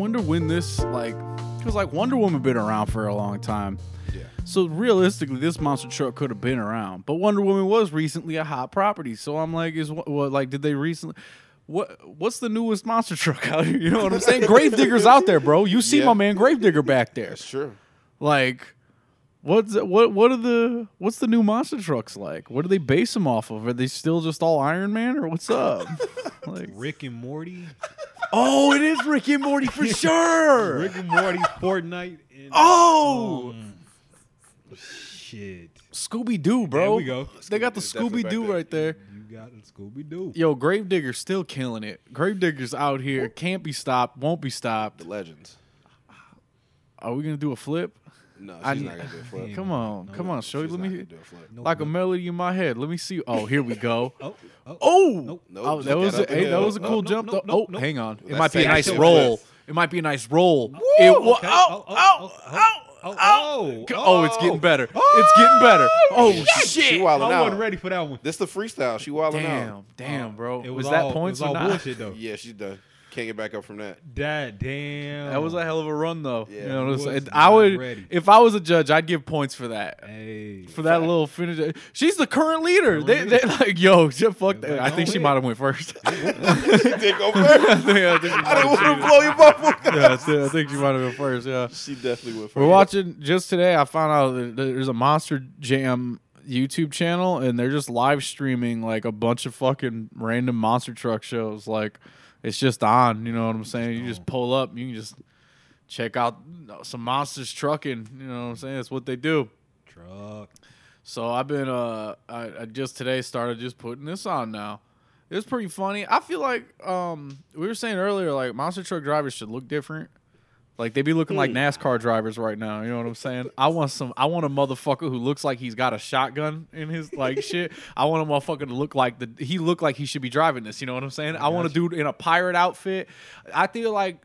wonder when this like, because like Wonder Woman been around for a long time. Yeah. So realistically, this monster truck could have been around, but Wonder Woman was recently a hot property. So I'm like, is what, what like did they recently? What what's the newest monster truck out here? You know what I'm saying? Gravedigger's out there, bro. You see Yeah. my man Gravedigger back there. That's true. Like, what's what what are the what's the new monster trucks like? What do they base them off of? Are they still just all Iron Man or what's up? like, Rick and Morty. Oh, it is Rick and Morty for sure. Rick and Morty, Fortnite. And, Oh, um, shit. Scooby Doo, bro. There we go. They got the Scooby-Doo's definitely Scooby Doo back right there. You got the Scooby Doo. Yo, Gravedigger's still killing it. Gravedigger's out here, can't be stopped, won't be stopped. The legends. Are we gonna do a flip? She's I, not gonna do a flip. Come on, no, come on, show Let me hear. Nope, like nope. a melody in my head. Let me see. Oh, here we go. Oh, oh, oh, oh, nope, oh that was a, hey, that was a cool jump. oh, hang on. It might be a nice roll. It might be a nice roll. Oh, oh, oh, oh. Oh, oh, oh, oh, oh. it's getting better. Oh, it's getting better. Oh shit! She wilding I wasn't ready for that one. This the freestyle. She wilding damn, out. Damn, damn, bro. It was, was all, that points it was all bullshit though. Yeah, she's done. Can't get back up from that. That damn. That was a hell of a run, though. Yeah, you know what I'm saying? I would, ready. if I was a judge, I'd give points for that. Hey. For that little finish, she's the current leader. They, they like, yo, shit, fuck that. I think she might have went first. She did go I first. think, I think I didn't want to blow your bubble. Yeah, I think- I think she might have been first. Yeah. She definitely went first. We're watching just today. I found out that there's a Monster Jam YouTube channel, and they're just live streaming like a bunch of fucking random monster truck shows. Like it's just on. You know what I'm saying? You just pull up, you can just check out some monsters trucking. You know what I'm saying? That's what they do. Truck. So I've been uh I, I just today started just putting this on now. It's pretty funny. I feel like um we were saying earlier like monster truck drivers should look different. Like they be looking like hmm. NASCAR drivers right now. You know what I'm saying? I want some. I want a motherfucker who looks like he's got a shotgun in his like shit. I want a motherfucker to look like the he look like he should be driving this. You know what I'm saying? I want a dude in a pirate outfit. I feel like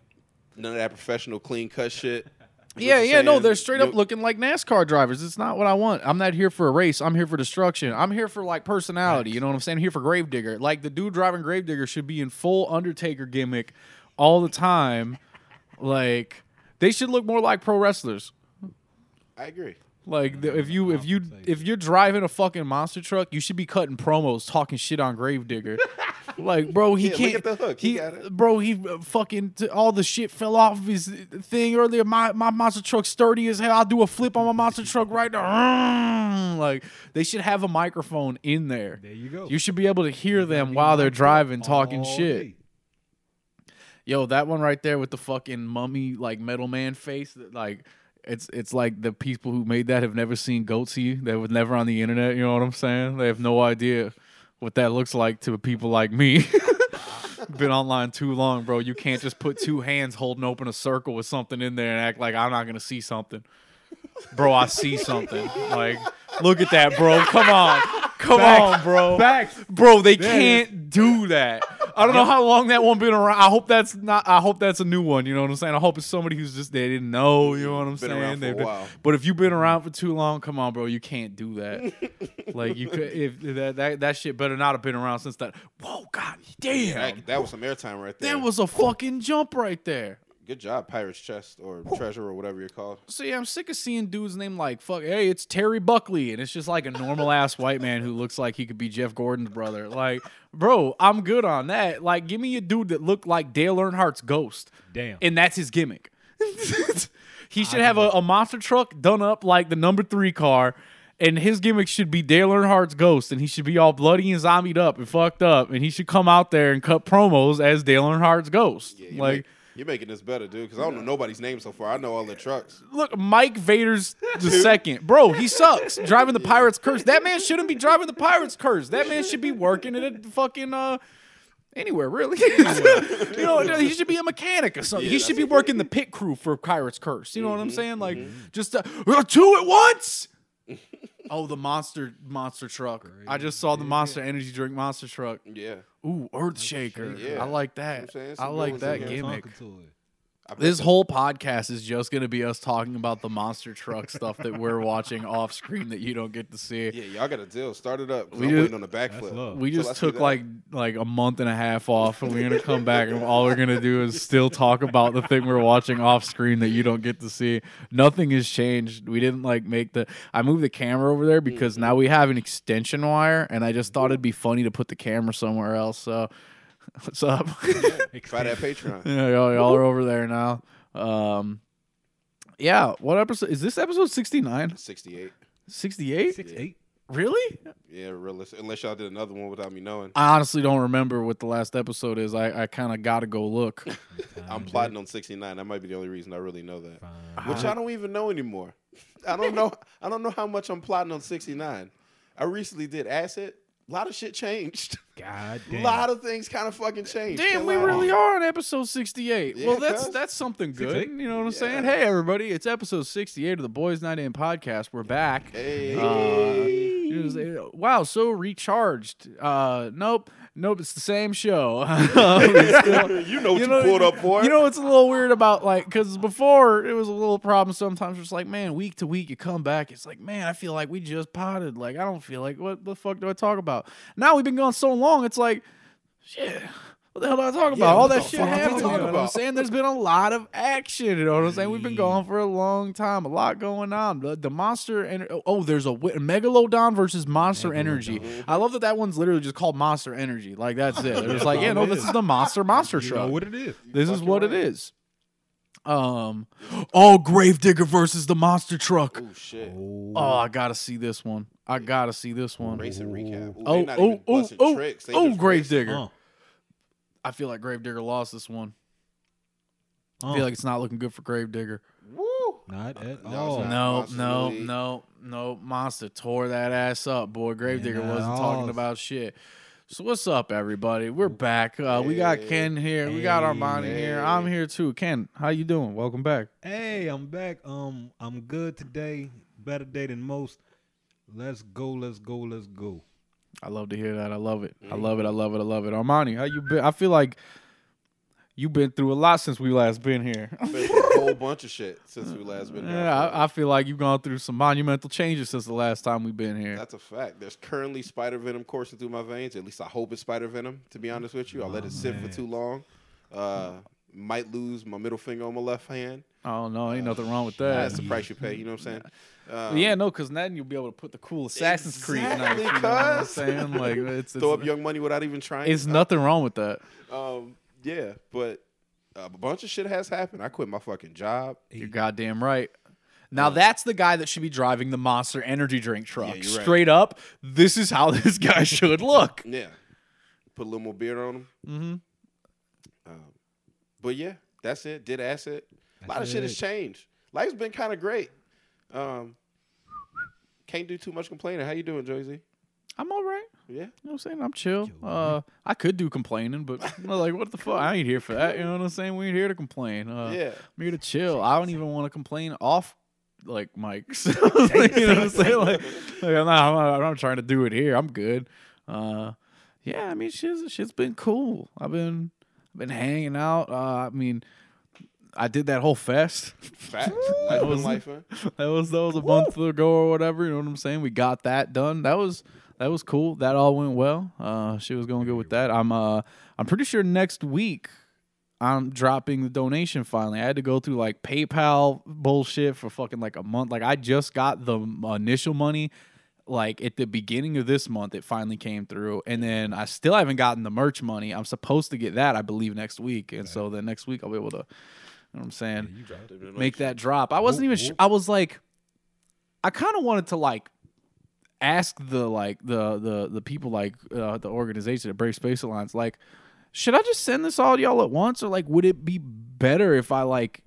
None of that professional clean cut shit. yeah, What you yeah, no, they're straight up looking like NASCAR drivers. It's not what I want. I'm not here for a race. I'm here for destruction. I'm here for like personality. You know what I'm saying? I'm here for Gravedigger. Like the dude driving Gravedigger should be in full Undertaker gimmick all the time. Like they should look more like pro wrestlers. I agree. Like the, if you if you if you're driving a fucking monster truck, you should be cutting promos talking shit on Gravedigger. like, bro, he Yeah, look can't. at the hook. He got it. bro, he uh, fucking t- all the shit fell off of his thing earlier. My my monster truck sturdy as hell. I'll do a flip on my monster truck right now. Like they should have a microphone in there. There you go. You should be able to hear them while they're driving, talking all shit. day. Yo, that one right there with the fucking mummy like metal man face, like it's it's like the people who made that have never seen Goatse. They were never on the internet. You know what I'm saying? They have no idea what that looks like to people like me. Been online too long, bro. You can't just put two hands holding open a circle with something in there and act like I'm not gonna see something. Bro, I see something. Like, look at that, bro. Come on. Come on, bro. Facts. Bro, they can't do that. I don't know how long that one been around. I hope that's not. I hope that's a new one. You know what I'm saying? I hope it's somebody who's just they didn't know. You know what I'm Been saying? around for a They've been- while. But if you've been around for too long, come on, bro. You can't do that. like you could. If that, that that shit better not have been around since that. Whoa, god damn. That, that was some airtime right there. That was a fucking jump right there. Good job, Pirate's Chest or Treasure or whatever you're called. So yeah, I'm sick of seeing dudes named like fuck. Hey, it's Terry Buckley, and it's just like a normal ass white man who looks like he could be Jeff Gordon's brother. Like, bro, I'm good on that. Like, give me a dude that looked like Dale Earnhardt's ghost, Damn. and that's his gimmick. he should have a, a monster truck done up like the number three car. And his gimmick should be Dale Earnhardt's ghost, and he should be all bloody and zombied up and fucked up, and he should come out there and cut promos as Dale Earnhardt's ghost. Yeah, like, make, you're making this better, dude. Because I don't know nobody's name so far. I know all the trucks. Look, Mike Vader's the second. Bro, he sucks. Driving the Pirates Curse. That man shouldn't be driving the Pirates Curse. That man should be working at a fucking uh anywhere, really. you know, he should be a mechanic or something. Yeah, he should be working the pit crew for Pirates Curse. You know what I'm Mm-hmm, saying? Like just uh, uh, two at once. oh, the monster monster truck. I just saw the monster energy drink monster truck. Yeah. Ooh, Earthshaker. Yeah. I like that. You know I like that gimmick. Talking to it. I bet This whole podcast is just gonna be us talking about the monster truck stuff that we're watching off screen that you don't get to see. Yeah, y'all got a deal. Start it up. We I'm do- waiting on the backflip. We just see took like like a month and a half off, and we're gonna come back, and all we're gonna do is still talk about the thing we're watching off screen that you don't get to see. Nothing has changed. We didn't like make the. I moved the camera over there because Mm-hmm. now we have an extension wire, and I just thought it'd be funny to put the camera somewhere else. So, what's up? Try that Patreon. yeah, y'all, y'all are over there now. Um, yeah. What episode is this? Episode 69? 68. 68? Six eight. Really? Yeah, realistic. Unless y'all did another one without me knowing. I honestly don't remember what the last episode is. I, I kind of got to go look. I'm plotting on 69. That might be the only reason I really know that. Fine. Which I don't even know anymore. I don't know. I don't know how much I'm plotting on 69. I recently did acid. A lot of shit changed. God A lot of things kind of fucking changed. Damn, we really are on episode 68. Yeah, well, that's that's something good. 68? You know what I'm saying? Yeah. Hey, everybody, it's episode 68 of the Boys Night In podcast. We're back. Hey. Uh, it was, uh, wow, so recharged. Uh, nope, nope, it's the same show. Still- you know what you, pulled up for. You know, it's a little weird about like because before it was a little problem. Sometimes it's like, man, week to week you come back, it's like, man, I feel like we just potted. Like I don't feel like what the fuck do I talk about? Now we've been gone so long, it's like, shit. What the hell do I talk about? Yeah, All that shit fuck do I happened. You talk know what I'm saying? There's been a lot of action. You know what I'm saying? We've been going for a long time. A lot going on. The, the monster and oh, there's a megalodon versus monster energy. I love that that one's literally just called monster energy. Like that's it. They're like, yeah, no, this is the monster monster You truck know what it is. this is what it right. is. Um, oh, Gravedigger versus the monster truck. Oh shit. Oh, I gotta see this one. I gotta see this one. Racing recap. Ooh, Oh, they oh, oh, oh, tricks. They oh, just Gravedigger. Uh, I feel like Gravedigger lost this one. I uh, feel like it's not looking good for Gravedigger. racing. Woo. not at No, all. not. No, no, no, no. Monster tore that ass up, boy. Gravedigger Yeah, wasn't talking about shit. So what's up, everybody? We're back. Uh, we got Ken here. We got Armani here. I'm here too. Ken, how you doing? Welcome back. Hey, I'm back. Um, I'm good today. Better day than most. Let's go. Let's go. Let's go. I love to hear that. I love it. Mm-hmm. I love it. I love it. I love it. Armani, how you been? I feel like you've been through a lot since we last been here. Been through a whole bunch of shit since we last been here. yeah, I, I feel like you've gone through some monumental changes since the last time we've been here. That's a fact. There's currently spider venom coursing through my veins. At least I hope it's spider venom. To be honest with you, I let it sit for too long. Uh, might lose my middle finger on my left hand. oh no, ain't nothing wrong with that. That's the price you pay. You know what I'm saying? Um, yeah, no, because then you'll be able to put the cool Assassin's Creed knife. Exactly, You know what I'm saying? Like it's Throw up it's, young money without even trying. it's Uh, nothing wrong with that. Um, yeah, but a bunch of shit has happened. I quit my fucking job. You're goddamn right. Now that's the guy that should be driving the Monster Energy drink truck. right. Straight up, this is how this guy should look. Yeah, put a little more beard on him. Mm-hmm. Um, but yeah, that's it. Did acid. A lot of shit has changed. Life's been kind of great. Um, can't do too much complaining. How you doing, Josie? I'm all right. Yeah. You know what I'm saying? I'm chill. Uh, I could do complaining, but you know, like, what the fuck? I ain't here for that. You know what I'm saying? We ain't here to complain. Uh, yeah. I'm here to chill. I don't even want to complain off like mics. you know what I'm saying? Like, like, I'm, not, I'm, not, I'm not trying to do it here. I'm good. Uh, yeah, I mean, shit's, shit's been cool. I've been I've been hanging out. Uh, I mean, I did that whole fest. Fact. Life been was- life, that was that was a month ago or whatever. You know what I'm saying? We got that done. That was that was cool. That all went well. Uh, she was going good with that. I'm uh I'm pretty sure next week I'm dropping the donation finally. I had to go through like PayPal bullshit for fucking like a month. Like I just got the initial money like at the beginning of this month it finally came through and then I still haven't gotten the merch money. I'm supposed to get that I believe next week. And so then next week I'll be able to you know what I'm saying? Dropped it. make that drop. I wasn't Whoop, even. Sh- I was like, I kind of wanted to like ask the like the the the people like uh, the organization, the Brave Space Alliance, like, should I just send this all to y'all at once, or like, would it be better if I like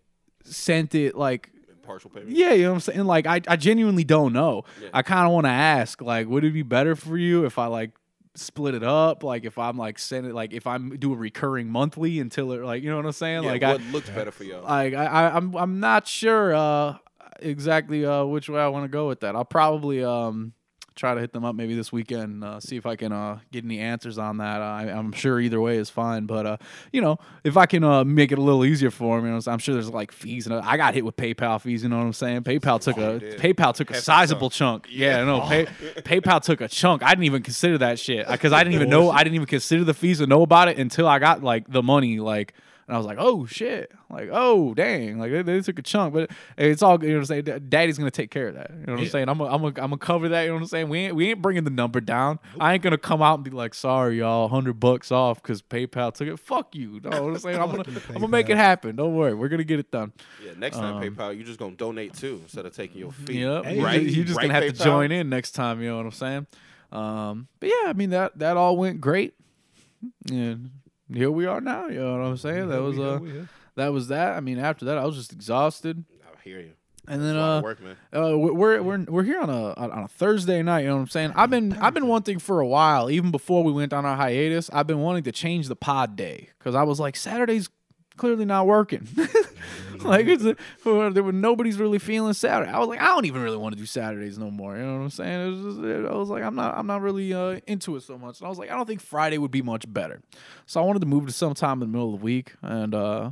sent it like Partial payment. yeah, you know what I'm saying? Like I, I genuinely don't know. Yeah. I kind of want to ask, like, would it be better for you if I like split it up? Like if I'm like send it, like if I'm do a recurring monthly until it, like you know what I'm saying? Yeah, like what I, looks better for y'all? like I, I I'm I'm not sure uh exactly uh which way I want to go with that. I'll probably um try to hit them up maybe this weekend, uh, see if I can uh, get any answers on that. I, I'm sure either way is fine, but uh, you know, if I can uh, make it a little easier for them, you know, I'm sure there's like fees, and I got hit with PayPal fees. You know what I'm saying? PayPal took Oh, a. PayPal took a sizable chunk. Yeah, no, pay, PayPal took a chunk. I didn't even consider that shit because I didn't even know. I didn't even consider the fees or know about it until I got like the money, like. And I was like, oh shit, like oh dang, like they, they took a chunk, but it's all you know what I'm saying. Daddy's gonna take care of that. You know what I'm saying? I'm gonna I'm gonna I'm gonna cover that. You know what I'm saying? We ain't we ain't bringing the number down. I ain't gonna come out and be like, sorry y'all, hundred bucks off because PayPal took it. Fuck you. You know what I'm saying? I'm gonna I'm gonna make it happen. Don't worry, we're gonna get it done. Yeah, next time Um, PayPal, you're just gonna donate too instead of taking your fee. Yep. Hey, you right? just, you just right, gonna have to join in next time. You know what I'm saying? Um, but yeah, I mean that that all went great, and here we are now. You know what I'm saying? That was here, uh we that was that. I mean after that I was just exhausted, I hear you. and It's then a uh work, man. uh, we- we're we're we're here on a on a Thursday night. You know what I'm saying? I've been I've been wanting for a while, even before we went on our hiatus. I've been wanting to change the pod day because I was like Saturday's clearly not working. like it's a, there were nobody's really feeling Saturday. I was like I don't even really want to do Saturdays no more. You know what I'm saying? It was just, I was like I'm not I'm not really uh, into it so much. And I was like I don't think Friday would be much better. So I wanted to move to sometime in the middle of the week and. uh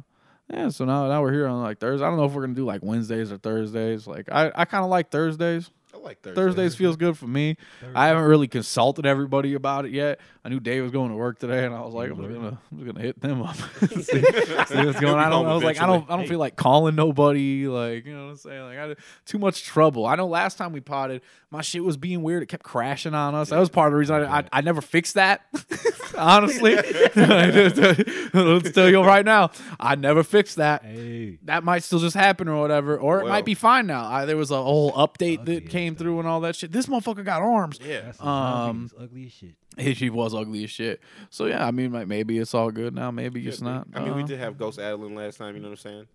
yeah, so now now we're here on like Thursday. I don't know if we're gonna do like Wednesdays or Thursdays. Like I, I kind of like Thursdays. I like Thursday. Thursdays feels good for me. I haven't really consulted everybody about it yet. I knew Dave was going to work today, and I was like, I'm just gonna, I'm just gonna hit them up. see, see what's going on. I, don't, I was like, I don't, I don't eventually. feel like calling nobody. Like, you know what I'm saying? Like, I had too much trouble. I know last time we potted, my shit was being weird. It kept crashing on us. That was part of the reason I, I, I never fixed that. Honestly, let's tell you right now, I never fixed that Hey, that might still just happen or whatever, or it Well. might be fine now. I, there was a whole update Ugly that as came that. Through and all that shit. This motherfucker got arms. Yeah. Um, ugly as shit. She was ugly as shit. So yeah, I mean, like maybe it's all good now. Maybe Yeah, it's not. I mean, we Uh, did have Ghost Adeline last time. You know what I'm saying?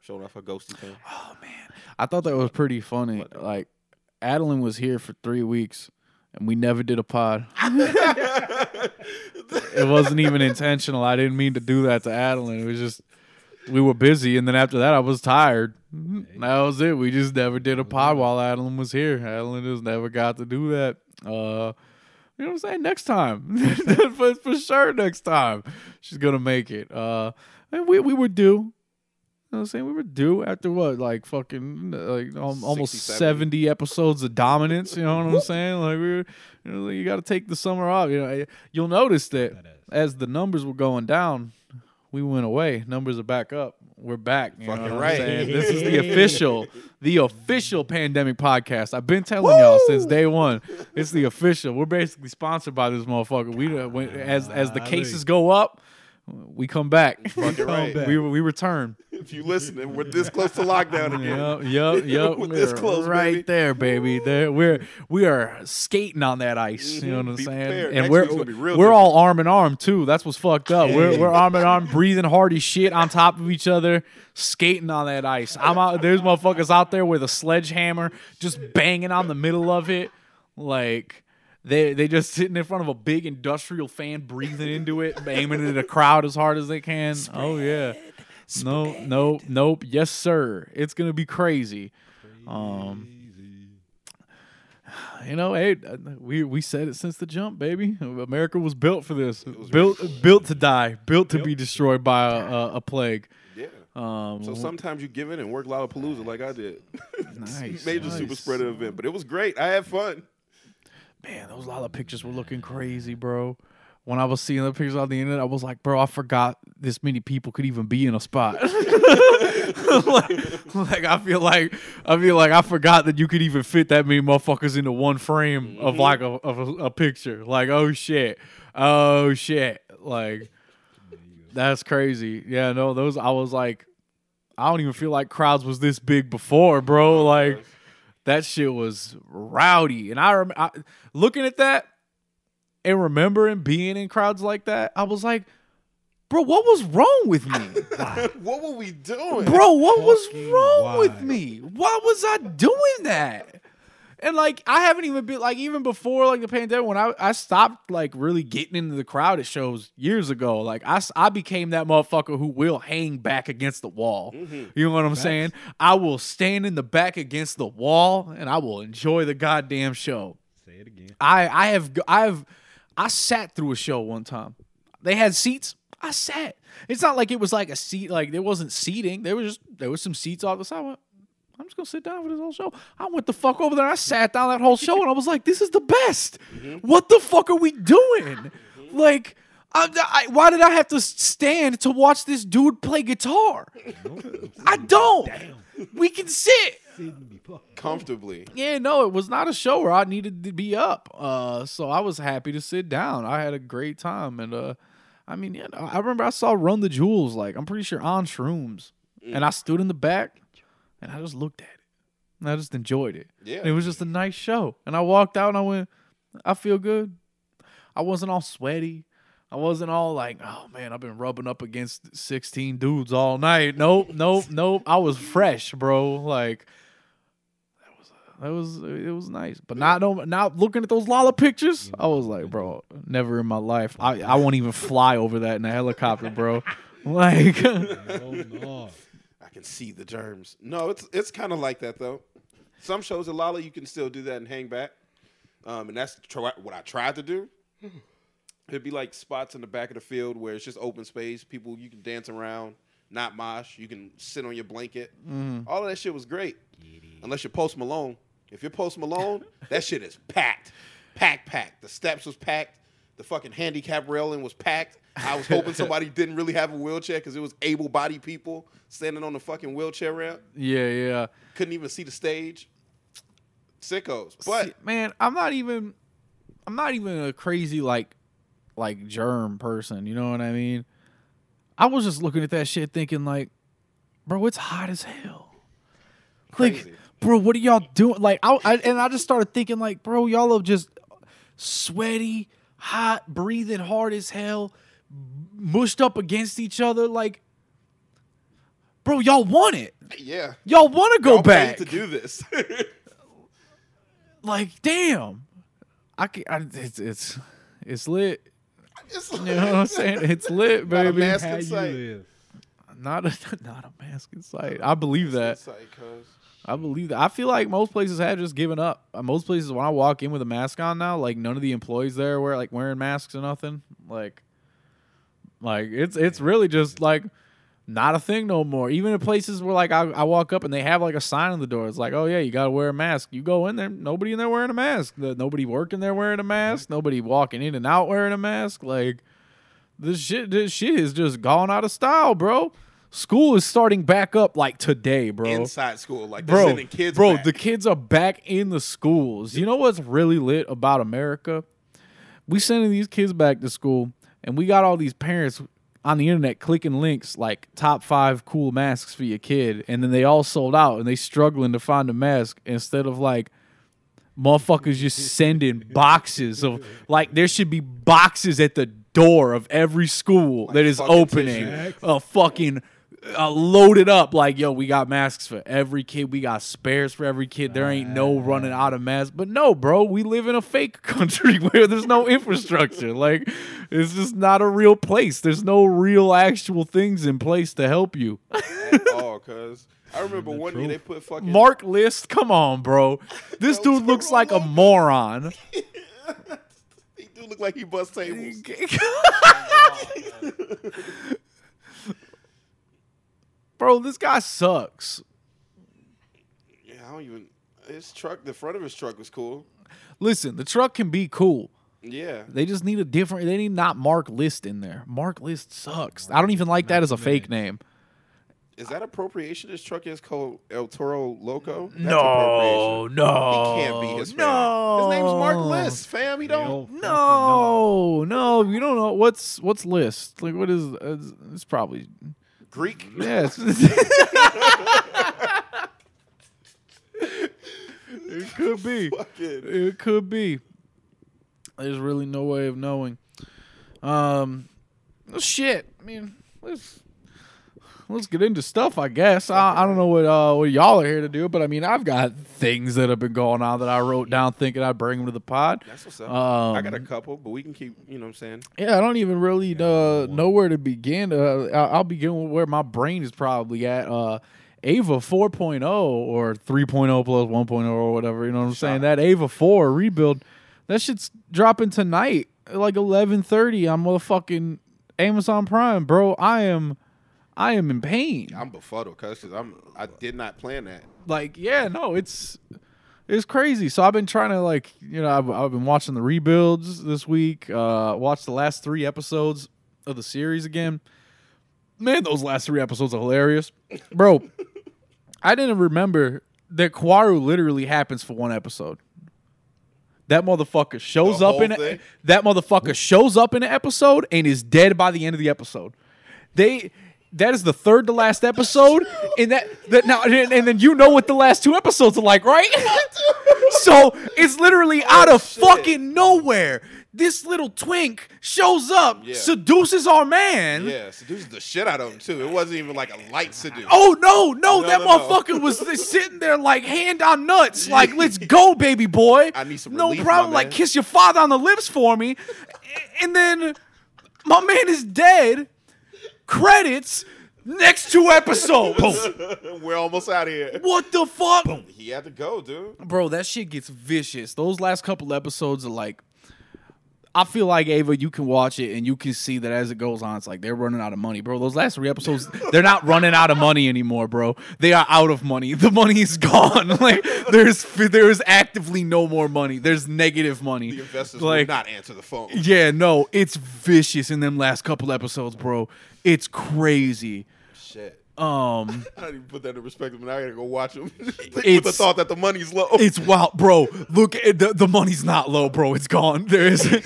Showing off her ghosty thing. Oh man, I thought that was pretty funny. Like, Adeline was here for three weeks, and we never did a pod. it wasn't even intentional. I didn't mean to do that to Adeline. It was just we were busy, and then after that, I was tired. That was it. We just never did a pod while Adeline was here. Adeline just never got to do that. Uh, you know what I'm saying? Next time, for, for sure. Next time, she's gonna make it. Uh, and we we were due. You know what I'm saying? We were due after what, like fucking, like al- almost 60, 70 episodes of dominance. You know what I'm saying? Like we, were, you know, you got to take the summer off. You know, you'll notice that That as the numbers were going down, we went away. Numbers are back up. We're back. You know Fucking right. This is the official, the official pandemic podcast. I've been telling y'all since day one. It's the official. We're basically sponsored by this motherfucker. We uh, when, as as the cases go up, we come back. Fucking right. we we return. If you listening, we're this close to lockdown again. Yep, yep, yep. We're this close, right baby. there, baby. There, we're we are skating on that ice. You know mm-hmm. what I'm. Be saying? prepared. And Next we're be real we're all arm in arm too. That's what's fucked up. We're we're arm in arm, breathing hardy shit on top of each other, skating on that ice. I'm out. There's motherfuckers out there with a sledgehammer, just banging on the middle of it, like. They they just sitting in front of a big industrial fan, breathing into it, aiming at the crowd as hard as they can. Oh yeah, no, no, nope. Yes, sir. It's gonna be crazy. Um, you know, hey, we we said it since the jump, baby. America was built for this. Built built to die. Built to be destroyed by a, a, a plague. Yeah. Um, So sometimes you give in and work Lollapalooza like I did. Nice, Major super nice. spreader event, but it was great. I had fun. man, those Lolla pictures were looking crazy, bro. When I was seeing the pictures on the internet, I was like, bro, I forgot this many people could even be in a spot. like, like, I feel like I feel like I forgot that you could even fit that many motherfuckers into one frame of mm-hmm. like a of a, a picture. Like, oh shit, oh shit, like that's crazy. Yeah, no, those I was like, I don't even feel like crowds was this big before, bro. Like that shit was rowdy, and I, rem- I looking at that and remembering being in crowds like that, I was like, bro, what was wrong with me? what were we doing? bro, what was Fucking wrong with me? Why was I doing that? And like I haven't even been like even before like the pandemic when I, I stopped like really getting into the crowd at shows years ago like I, I became that motherfucker who will hang back against the wall Mm-hmm. you know what I'm saying I will stand in the back against the wall and I will enjoy the goddamn show Say it again. I I have g- I have I sat through a show one time. They had seats. I sat. It's not like it was like a seat. Like there wasn't seating. There was just there was some seats off the side. I went, I'm just gonna sit down for this whole show. I went the fuck over there. I sat down that whole show and I was like, this is the best. Mm-hmm. What the fuck are we doing? Mm-hmm. Like. I, I, why did I have to stand to watch this dude play guitar? I don't. We can sit. Sitting be fucking- Comfortably. Yeah, no, it was not a show where I needed to be up. Uh, so I was happy to sit down. I had a great time, and uh, I mean, yeah, I remember I saw Run the Jewels. Like I'm pretty sure on shrooms, and I stood in the back, and I just looked at it, and I just enjoyed it. Yeah. And it was just a nice show, and I walked out, and I went, I feel good. I wasn't all sweaty. I wasn't all like, oh man, I've been rubbing up against 16 dudes all night. Nope, nope, nope. I was fresh, bro. Like that was it was nice, but not no not looking at those Lolla pictures. I was like, bro, never in my life. I I won't even fly over that in a helicopter, bro. Like, Oh no. I can see the germs. No, it's it's kind of like that though. Some shows at Lolla you can still do that and hang back, um, and that's tr- what I tried to do. It'd be like spots in the back of the field where it's just open space. People you can dance around, not mosh. You can sit on your blanket. All of that shit was great, unless you're Post Malone. If you're Post Malone, that shit is packed, packed, packed. The steps was packed. The fucking handicap railing was packed. I was hoping somebody didn't really have a wheelchair because it was able-bodied people standing on the fucking wheelchair ramp. yeah, yeah. Couldn't even see the stage. Sickos. But See, man, I'm not even I'm not even a crazy like like germ person, you know what I mean? I was just looking at that shit thinking like, bro, it's hot as hell. Crazy. Like, bro, what are y'all doing? Like, I, I and I just started thinking like, bro, y'all are just sweaty, hot, breathing hard as hell, mushed up against each other. Like, bro, y'all want it. yeah, Y'all want to go Y'all paid back to do this. like damn i can I, it's it's it's lit It's you know what i'm saying it's lit Not a baby mask How in sight. not a not a mask in sight i believe that It's like, cuz. I believe that i feel like most places have just given up Uh, most places when i walk in with a mask on now like none of the employees there wear like wearing masks or nothing like like it's it's really just like not a thing no more. Even in places where like I, I walk up and they have like a sign on the door. It's like, oh yeah, you gotta wear a mask. You go in there, nobody in there wearing a mask. The- Nobody working there wearing a mask. Nobody walking in and out wearing a mask. Like this shit, this shit is just gone out of style, bro. School is starting back up like today, bro Inside school, like they're bro, sending kids. bro, back. the kids are back in the schools. You know what's really lit about America? We sending these kids back to school, and we got all these parents on the internet clicking links like top five cool masks for your kid, and then they all sold out, and they struggling to find a mask instead of like motherfuckers just sending boxes of like there should be boxes at the door of every school that is opening tissue. a fucking uh, loaded up like yo we got masks for every kid. We got spares for every kid. There ain't no running out of masks. But no bro we live in a fake country where there's no infrastructure. Like it's just not a real place. There's no real actual things in place to help you. At all, cuz. I remember one year they put fucking mark list come on bro. This dude looks like a moron. He do look like he bust tables. Bro this guy sucks Yeah, I don't even. His truck, the front of his truck was cool. listen the truck can be cool Yeah, They just need a different. They need not Mark List in there. Mark List sucks. I don't even like that as a fake name. is that appropriation? His truck is called El Toro Loco. That's No, no, He can't be his fam. no. His name's Mark List, fam. He don't. don't No, no, you don't know what's what's List. Like what is? It's, it's probably Greek. yes. it could be. Fucking. It could be. There's really no way of knowing. Um, shit. I mean, let's let's get into stuff. I guess I, I don't know what uh what y'all are here to do, but I mean, I've got things that have been going on that I wrote down thinking I'd bring them to the pod. That's what's up. Um, I got a couple, but we can keep. You know what I'm saying? Yeah, I don't even really uh, know where to begin. Uh, I- I'll begin with where my brain is probably at. Uh, Eva 4.0 or 3.0 plus 1.0 or whatever, you know what I'm saying? That Eva 4 rebuild, That shit's dropping tonight, at like eleven thirty on motherfucking Amazon Prime, bro. I am, I am in pain. I'm befuddled, cuz, because I'm I did not plan that. like yeah no it's it's crazy so i've been trying to like you know i've, I've been watching the rebuilds this week uh watched the last three episodes of the series again man those last three episodes are hilarious bro i didn't remember that Kaworu literally happens for one episode that motherfucker shows up in it. That motherfucker shows up in an episode and is dead by the end of the episode. They that is the third to last episode, and that that now and, and then you know what the last two episodes are like, right? so it's literally oh, out of Oh, shit. fucking nowhere. This little twink shows up, Yeah. seduces our man. Yeah, seduces the shit out of him too. It wasn't even like a light seduce. Oh no, no, No, that no, no. motherfucker was sitting there like hand on nuts, like let's go, baby boy. I need some no relief, problem. Like kiss your father on the lips for me, and then my man is dead. Credits. Next two episodes. We're almost out of here. what the fuck, He had to go, dude. bro? That shit gets vicious. Those last couple episodes are like. I feel like Eva, you can watch it and you can see that as it goes on, it's like they're running out of money, bro. Those last three episodes, they're not running out of money anymore, bro. They are out of money. The money is gone. like there's there's actively no more money. There's negative money. The investors like would not answer the phone. yeah, no, it's vicious in them last couple episodes, bro. It's crazy. Shit. Um, I didn't even put that in perspective, and I gotta go watch them with the thought that the money's low. it's wild, bro. Look, at the the money's not low, bro. It's gone. There is. gone.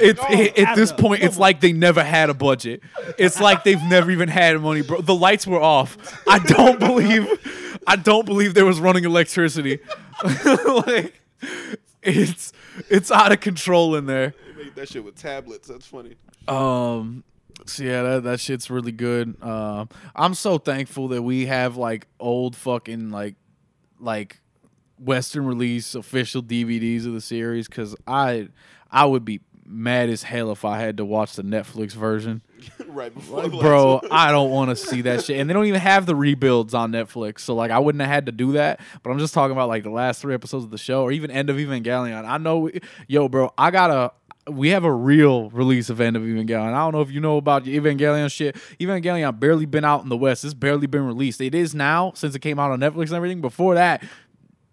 It's Gone. it- at this point, it's like they never had a budget. It's like they've never even had money, bro. The lights were off. I don't believe. I don't believe there was running electricity. like, it's it's out of control in there. They made that shit with tablets. That's funny. Um. So yeah, that that shit's really good. Um, I'm so thankful that we have like old fucking like like Western release official DVDs of the series because I I would be mad as hell if I had to watch the Netflix version, right before the last bro. I don't want to see that shit, and they don't even have the rebuilds on Netflix, so like I wouldn't have had to do that. But I'm just talking about like the last three episodes of the show, or even End of Evangelion. I know, yo, bro, I gotta. We have a real release of End of Evangelion. I don't know if you know about Evangelion shit. Evangelion barely been out in the West. It's barely been released. It is now since it came out on Netflix and everything. Before that,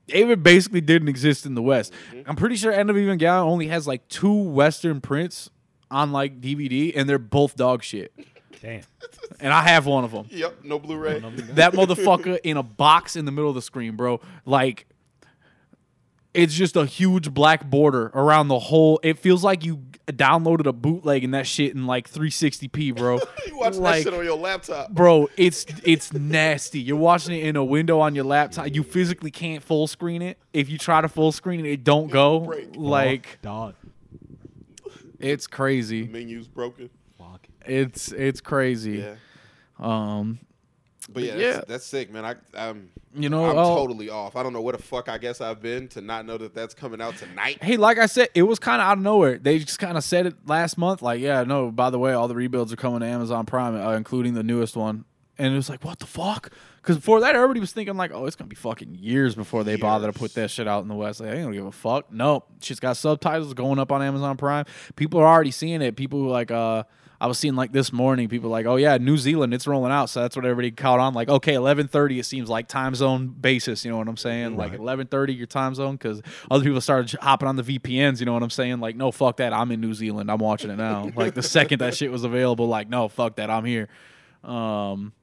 it basically didn't exist in the West. Mm-hmm. I'm pretty sure End of Evangelion only has like two Western prints on like DVD, and they're both dog shit. Damn. And I have one of them. Yep, no Blu-ray. That motherfucker in a box in the middle of the screen, bro. Like, it's just a huge black border around the whole. It feels like you downloaded a bootleg and that shit in like 360p, bro. You watch like, that shit on your laptop. bro it's it's nasty you're watching it in a window on your laptop you physically can't full screen it if you try to full screen it it don't go break. like Dog. it's crazy Menu's broken. It's it's crazy Yeah. um But yeah, yeah. That's, that's sick, man. I, I'm, You know, I'm oh. totally off. I don't know where the fuck I guess I've been to not know that that's coming out tonight. hey like i said it was kind of out of nowhere they just kind of said it last month like yeah no by the way all the rebuilds are coming to amazon prime uh, including the newest one and it was like what the fuck because before that everybody was thinking like oh it's gonna be fucking years before they bother to put that shit out in the west like they gonna give a fuck no shit's got subtitles going up on amazon prime people are already seeing it people who like uh I was seeing like this morning, people like, oh yeah, New Zealand, it's rolling out, so that's what everybody caught on. Like, okay, eleven thirty, it seems like time zone basis. You know what I'm saying? Like eleven thirty, your time zone, because other people started hopping on the VPNs. You know what I'm saying? Like, no, fuck that, I'm in New Zealand, I'm watching it now. like the second that shit was available, like, no, fuck that, I'm here. Um,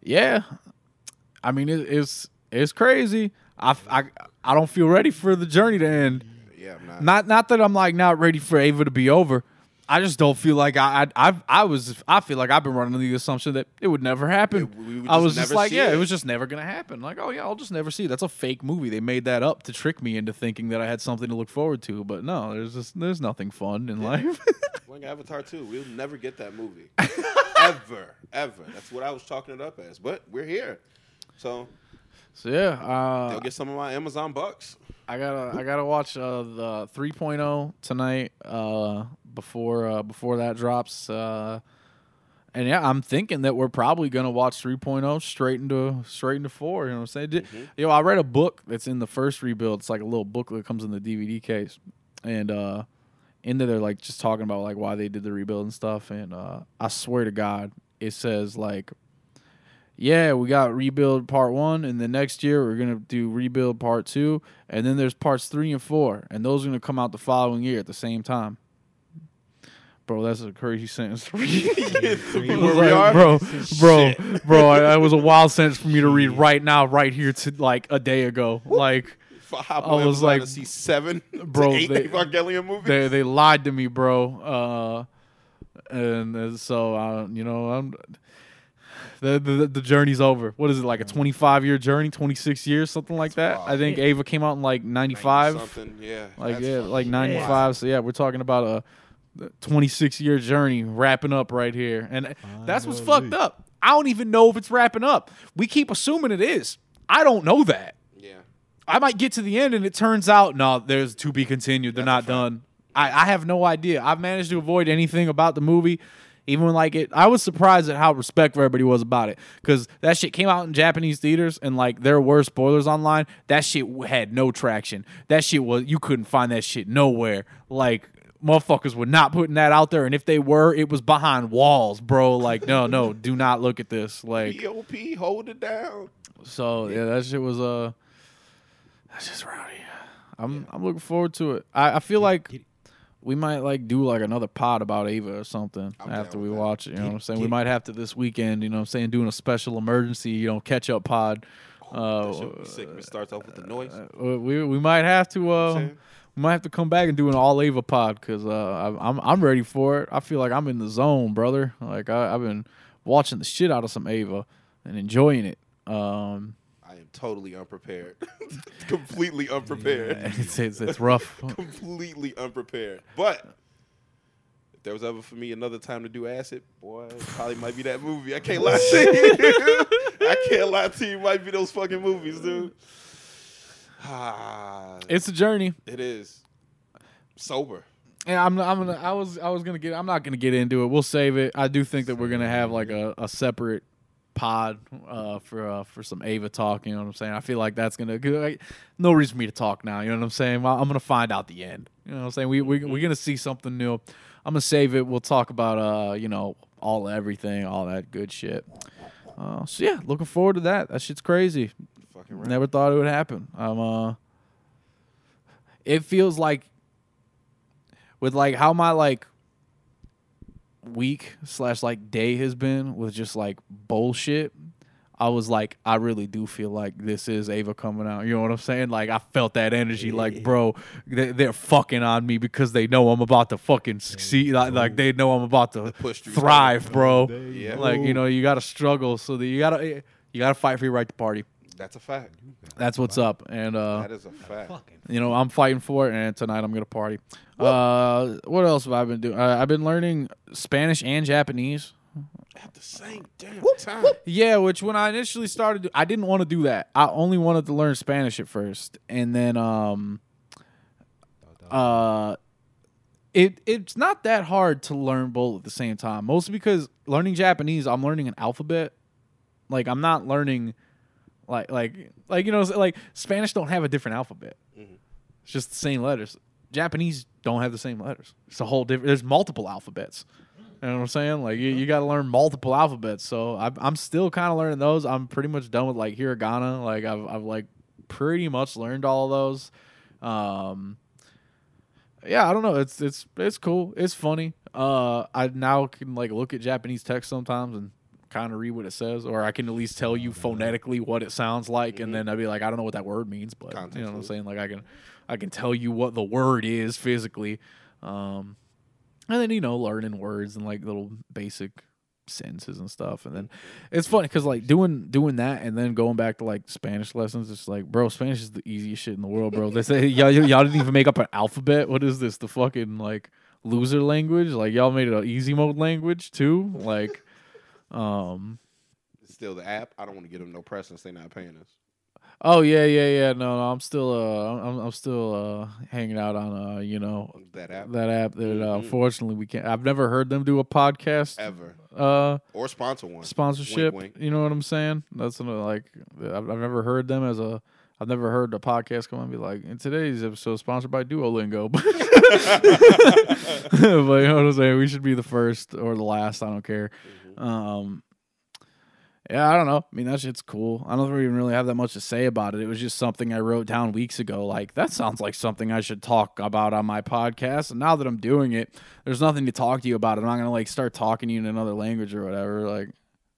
yeah, I mean, it, it's it's crazy. I, I I don't feel ready for the journey to end. Yeah, I'm not. Not not that I'm like not ready for Eva to be over. I just don't feel like I I I've, I was I feel like I've been running the assumption that it would never happen. Yeah, we would I was just like, yeah, it. it. was just never gonna happen. Like, oh yeah, I'll just never see. it. That's a fake movie. They made that up to trick me into thinking that I had something to look forward to. But no, there's just there's nothing fun in life. Like Avatar 2, we'll never get that movie. ever, ever. That's what I was talking it up as. But we're here. So so yeah, uh, they'll get some of my Amazon bucks. I gotta I gotta watch uh, the 3.0 tonight uh, before uh, before that drops. Uh, And yeah, I'm thinking that we're probably gonna watch 3.0 straight into straight into four. You know what I'm saying? You know, I read a book that's in the first rebuild. It's like a little booklet that comes in the DVD case, and uh, in there they're like just talking about like why they did the rebuild and stuff. And uh, I swear to God, it says like, yeah, we got rebuild part one, and the next year we're gonna do rebuild part two, and then there's parts three and four, and those are gonna come out the following year at the same time. Bro, that's a crazy sentence to read. Where we Like, are? bro, bro, bro. That was a wild sentence for me to read right now, right here, to like a day ago. Like If I I was like, to see seven, bro, to eight they- Evangelion movies. they they lied to me, bro. Uh, and uh, so uh, you know, I'm the, the the journey's over. What is it like a 25 year journey, 26 years, something like that? I think Eva came out in like 95. something, yeah, Like That's yeah, fucking like wild. 95. So yeah, we're talking about a 26 year journey wrapping up right here. And that's what's fucked up. I don't even know if it's wrapping up. We keep assuming it is. I don't know that. Yeah, I might get to the end and it turns out no, there's to be continued. They're That's not done. I, I have no idea. I've managed to avoid anything about the movie. Even when like it, I was surprised at how respectful everybody was about it because that shit came out in Japanese theaters and like there were spoilers online. That shit had no traction. That shit was you couldn't find that shit nowhere. Like motherfuckers were not putting that out there, and if they were, it was behind walls, bro. Like no, no, do not look at this. Like POP, hold it down. so yeah, that shit was uh that's just rowdy. I'm I'm looking forward to it. I, I feel like get we might like do like another pod about Eva or something I'm after down we with that. watch it. You know what I'm saying? We might have to this weekend, you know what I'm saying, doing a special emergency, you know, catch up pod. That Uh, shit would be sick. if It starts off with the noise. uh, we we might have to uh saying? We might have to come back and do an all Eva pod because uh I'm I'm ready for it. I feel like I'm in the zone, brother. Like I, I've been watching the shit out of some Eva and enjoying it. Um, I am totally unprepared. Completely unprepared. it's, it's it's rough. Completely unprepared. But if there was ever for me another time to do acid, boy, it probably might be that movie. I can't lie to you. I can't lie to you. It might be those fucking movies, dude. Ah, It's a journey. it is sober. And I'm I'm gonna I was I was gonna get I'm not gonna get into it. We'll save it. I do think that we're gonna have like a, a separate pod uh, for uh, for some Eva talk. You know what I'm saying? I feel like that's gonna like, no reason for me to talk now. You know what I'm saying? Well, I'm gonna find out the end. You know what I'm saying? We we we're gonna see something new. I'm gonna save it. We'll talk about uh you know all everything, all that good shit. Uh, so yeah, looking forward to that. That shit's crazy. Fucking right. Never thought it would happen. I'm uh it feels like with like how my like week slash like day has been with just like bullshit. I was like, I really do feel like this is Eva coming out. You know what I'm saying? Like, I felt that energy. Like, bro, they, they're fucking on me because they know I'm about to fucking succeed. Like, like they know I'm about to push thrive, bro. Yeah. Like, you know, you got to struggle so that you got to you got to fight for your right to party. That's a fact. That's what's up. And uh That is a fact. Fucking you know, I'm fighting for it, and tonight I'm gonna party. Uh, what else have I been doing? Uh, I've been learning Spanish and Japanese. At the same damn time. Yeah, which when I initially started, I didn't want to do that. I only wanted to learn Spanish at first, and then um, uh, it it's not that hard to learn both at the same time. Mostly because learning Japanese, I'm learning an alphabet. Like I'm not learning, like like like you know like Spanish don't have a different alphabet. It's just the same letters. Japanese don't have the same letters. It's a whole different. There's multiple alphabets. You know what I'm saying? Like you, you got to learn multiple alphabets. So I'm I'm still kind of learning those. I'm pretty much done with like hiragana. Like I've I've like pretty much learned all of those. Um, yeah, I don't know. It's it's it's cool. It's funny. Uh, I now can like look at Japanese text sometimes and kind of read what it says, or I can at least tell you phonetically what it sounds like, and then I'd be like, I don't know what that word means, but you know what I'm saying? Like I can I can tell you what the word is physically. Um, and then you know learning words and like little basic sentences and stuff and then it's funny because like doing doing that and then going back to like spanish lessons it's like bro spanish is the easiest shit in the world bro. They say y'all, y'all didn't even make up an alphabet? What is this the fucking like loser language? Like y'all made it an easy mode language too? Like um It's still the app. I don't want to give them no press since they're not paying us. Oh yeah, yeah, yeah. No, no I'm still uh, I'm, I'm still uh, hanging out on uh, you know, That app that app that uh, Mhm. unfortunately we can't. I've never heard them do a podcast ever uh or sponsor one. sponsorship. Wink, wink. You know what I'm saying? That's uh, like I've, I've never heard them as a. I've never heard a podcast come on and be like, in today's episode sponsored by Duolingo. but you know what I'm saying? We should be the first or the last. I don't care. Mhm. Um, yeah, I don't know. I mean, that shit's cool. I don't even really have that much to say about it. It was just something I wrote down weeks ago. Like, that sounds like something I should talk about on my podcast. And now that I'm doing it, there's nothing to talk to you about. I'm not going to, like, start talking to you in another language or whatever. Like,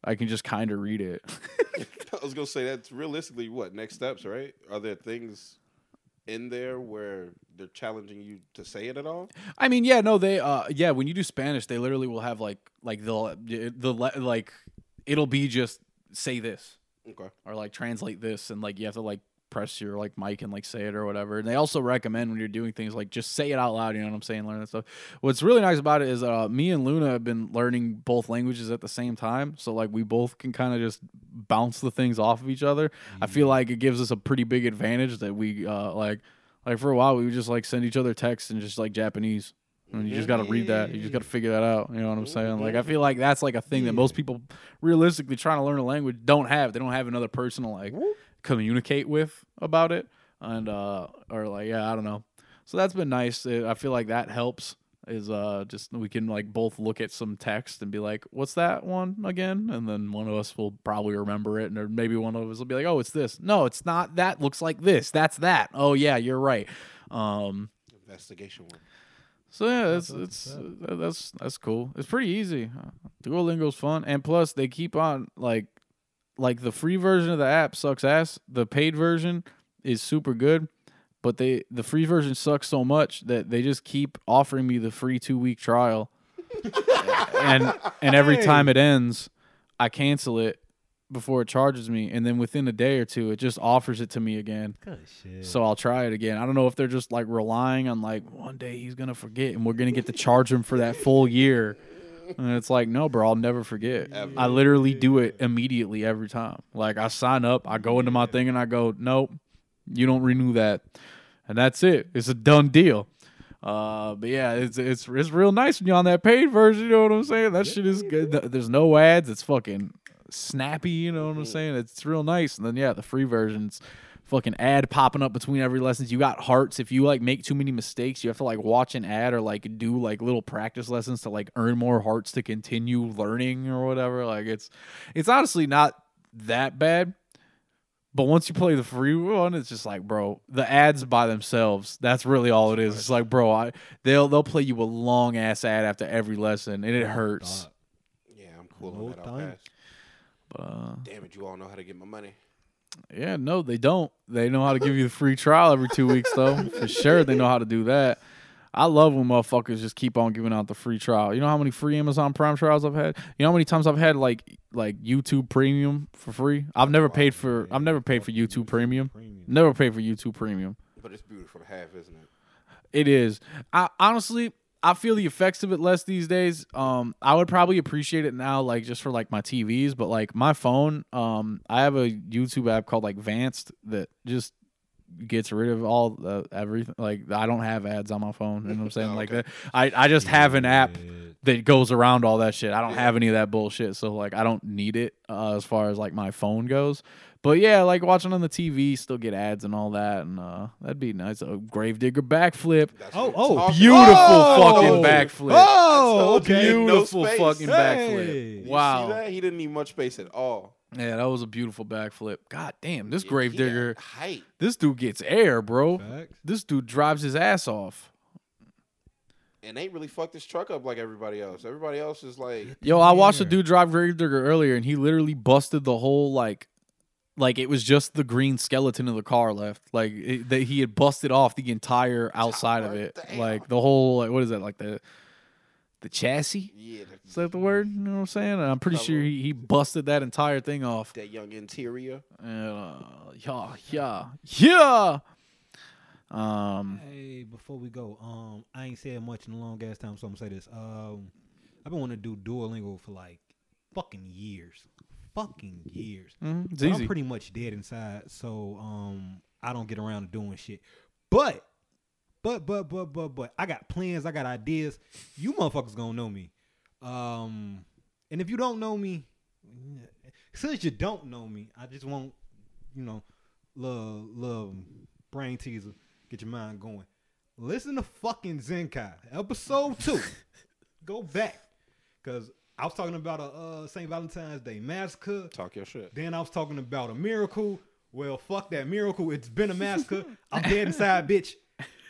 I can just kind of read it. I was gonna say that's realistically what next steps, right? Are there things in there where they're challenging you to say it at all? I mean, yeah, no, they, uh, yeah, when you do Spanish, they literally will have, like, like, they'll, the, like, it'll be just say this. Okay. or like translate this and like you have to like press your like mic and like say it or whatever. And they also recommend when you're doing things like just say it out loud, you know what I'm saying, learn that stuff. What's really nice about it is uh me and Luna have been learning both languages at the same time. So like we both can kind of just bounce the things off of each other. I feel like it gives us a pretty big advantage that we uh like like for a while we would just like send each other texts in just like Japanese. And you just got to read that. You just got to figure that out. You know what I'm saying? Like I feel like that's like a thing that most people realistically trying to learn a language don't have. They don't have another person to like communicate with about it, and uh or like yeah, I don't know. So that's been nice. I feel like that helps. Is uh just we can like both look at some text and be like, what's that one again? And then one of us will probably remember it, and or maybe one of us will be like, oh, it's this. No, it's not. That looks like this. That's that. Oh yeah, you're right. Um. Investigation one. So yeah, that's That's it's uh, that's that's cool. It's pretty easy. Uh, Duolingo's fun, and plus they keep on like like the free version of the app sucks ass. The paid version is super good, but they the free version sucks so much that they just keep offering me the free two week trial, and and every time it ends, I cancel it before it charges me, and then within a day or two, it just offers it to me again. Good shit. So I'll try it again. I don't know if they're just like relying on like one day he's gonna forget and we're gonna get to charge him for that full year. And it's like, no, bro, I'll never forget. Ever. I literally do it immediately every time. Like I sign up, I go into my thing and I go, Nope, you don't renew that. And that's it. It's a done deal. Uh, but yeah, it's it's it's real nice when you're on that paid version. You know what I'm saying? That shit is good. There's no ads. It's fucking snappy. You know what I'm saying? It's real nice. And then yeah, the free versions, fucking ad popping up between every lessons. You got hearts. If you like make too many mistakes, you have to like watch an ad or like do like little practice lessons to like earn more hearts to continue learning or whatever. Like it's it's honestly not that bad. But once you play the free one, it's just like, bro, the ads by themselves. That's really all it is. It's like, bro, I they'll they'll play you a long ass ad after every lesson, and it hurts. Yeah, I'm cool on that. I'll pass. But uh, Damn it, you all know how to get my money. Yeah, no, they don't. They know how to give you the free trial every two weeks, though. For sure, they know how to do that. I love when motherfuckers just keep on giving out the free trial. You know how many free Amazon Prime trials I've had? You know how many times I've had like like YouTube Premium for free? I've never oh, paid for I've never paid for YouTube Premium. Premium. Never paid for YouTube Premium. But it's beautiful to have, isn't it? It is. I honestly I feel the effects of it less these days. Um I would probably appreciate it now like just for like my TVs, but like my phone, um I have a YouTube app called like Vanced that just gets rid of all the everything like I don't have ads on my phone, you know what I'm saying? Oh, Like okay. that I I just have an app that goes around all that shit. I don't Yeah. have any of that bullshit, so like I don't need it uh, as far as like my phone goes. But yeah, like watching on the TV, still get ads and all that, and uh, that'd be nice. A Gravedigger backflip, That's Oh, oh, talking beautiful about. fucking Oh. backflip. Oh, I told you, okay. beautiful space. fucking Hey. backflip. You Wow. see that? He didn't need much space at all. Yeah, that was a beautiful backflip. God damn, this Yeah, he Gravedigger, height. this dude gets air, bro. Facts. This dude drives his ass off. And they really fucked his truck up like everybody else. Everybody else is like, Yo, I watched a dude drive Gravedigger earlier, and he literally busted the whole like, like it was just the green skeleton of the car left. Like it, that he had busted off the entire outside of it, Damn. like the whole like what is that like the the chassis? yeah, Is that the word? You know what I'm saying? And I'm pretty sure he, he busted that entire thing off. that young interior. And, uh, yeah, yeah, yeah. Um, Hey, before we go, um, I ain't said much in a long ass time, so I'm gonna say this. Um, I've been wanting to do Duolingo for like fucking years, fucking years. It's But easy. I'm pretty much dead inside, so um, I don't get around to doing shit. But, but, but, but, but, but, I got plans. I got ideas. You motherfuckers gonna know me. Um, and if you don't know me, since you don't know me, I just want, you know, little little brain teaser, get your mind going. Listen to fucking Zenkai episode two. Go back, cause I was talking about a uh, St. Valentine's Day massacre. Talk your shit. Then I was talking about a miracle. Well, fuck that miracle. It's been a massacre. I'm dead inside, bitch.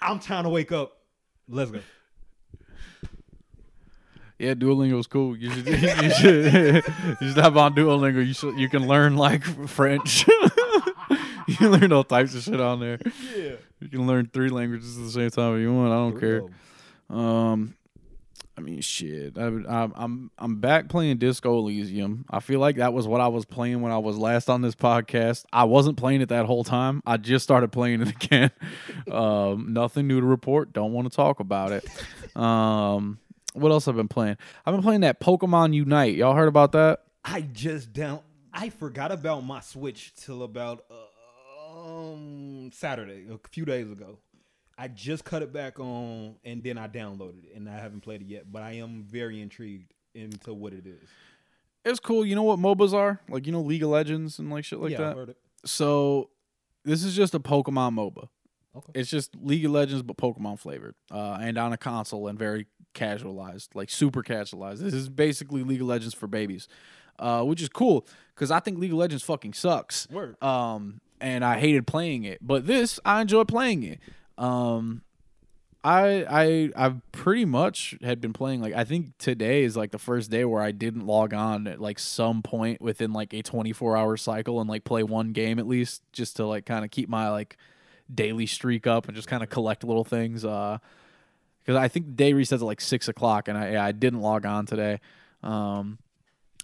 I'm trying to wake up. Let's go. Yeah, Duolingo's cool. You should, you should, you should have on Duolingo. You should, you can learn like French. you can learn all types of shit on there. Yeah. You can learn three languages at the same time if you want. I don't care. Um, I mean, shit. I, I, I'm I'm back playing Disco Elysium. I feel like that was what I was playing when I was last on this podcast. I wasn't playing it that whole time. I just started playing it again. um, nothing new to report. Don't want to talk about it. Um, what else I've been playing? I've been playing that Pokemon Unite. Y'all heard about that? I just down. I forgot about my Switch till about uh, um Saturday, a few days ago. I just cut it back on, and then I downloaded it, and I haven't played it yet. But I am very intrigued into what it is. It's cool. You know what MOBAs are? Like you know League of Legends and like shit like yeah, that. I heard it. So this is just a Pokemon MOBA. Okay. It's just League of Legends but Pokemon flavored, uh, and on a console and very casualized, like super casualized. This is basically League of Legends for babies, uh, which is cool because I think League of Legends fucking sucks. Word. Um, and I hated playing it, but this I enjoy playing it. Um, I I I pretty much had been playing like I think today is like the first day where I didn't log on at like some point within like a 24 hour cycle and like play one game at least just to like kind of keep my like daily streak up and just kind of collect little things. Uh, because I think the day resets at like six o'clock and I yeah, I didn't log on today. Um,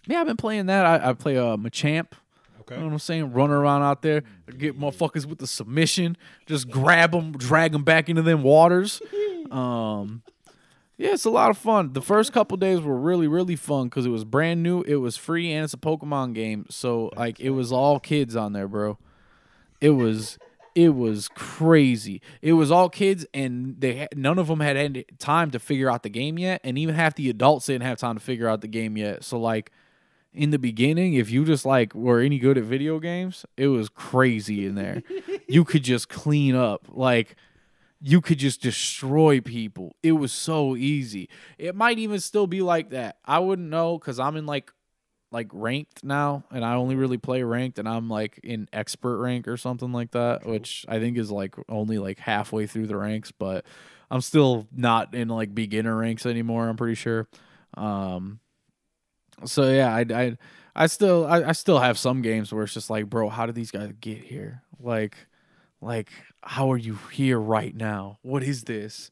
yeah, I've been playing that. I, I play a uh, Machamp. Okay. You know what I'm saying? Running around out there, get motherfuckers with the submission, just grab them, drag them back into them waters. Um, yeah, it's a lot of fun. The first couple days were really, really fun because it was brand new, it was free, and it's a Pokemon game. So like, it was all kids on there, bro. It was, it was crazy. It was all kids, and they had, none of them had any time to figure out the game yet, and even half the adults didn't have time to figure out the game yet. So like in the beginning, if you just like were any good at video games, it was crazy in there. you could just clean up. Like you could just destroy people. It was so easy. It might even still be like that. I wouldn't know cuz I'm in like like ranked now and I only really play ranked and I'm like in expert rank or something like that, which I think is like only like halfway through the ranks, but I'm still not in like beginner ranks anymore, I'm pretty sure. Um so yeah, I I I still I, I still have some games where it's just like, bro, how did these guys get here? Like like how are you here right now? What is this?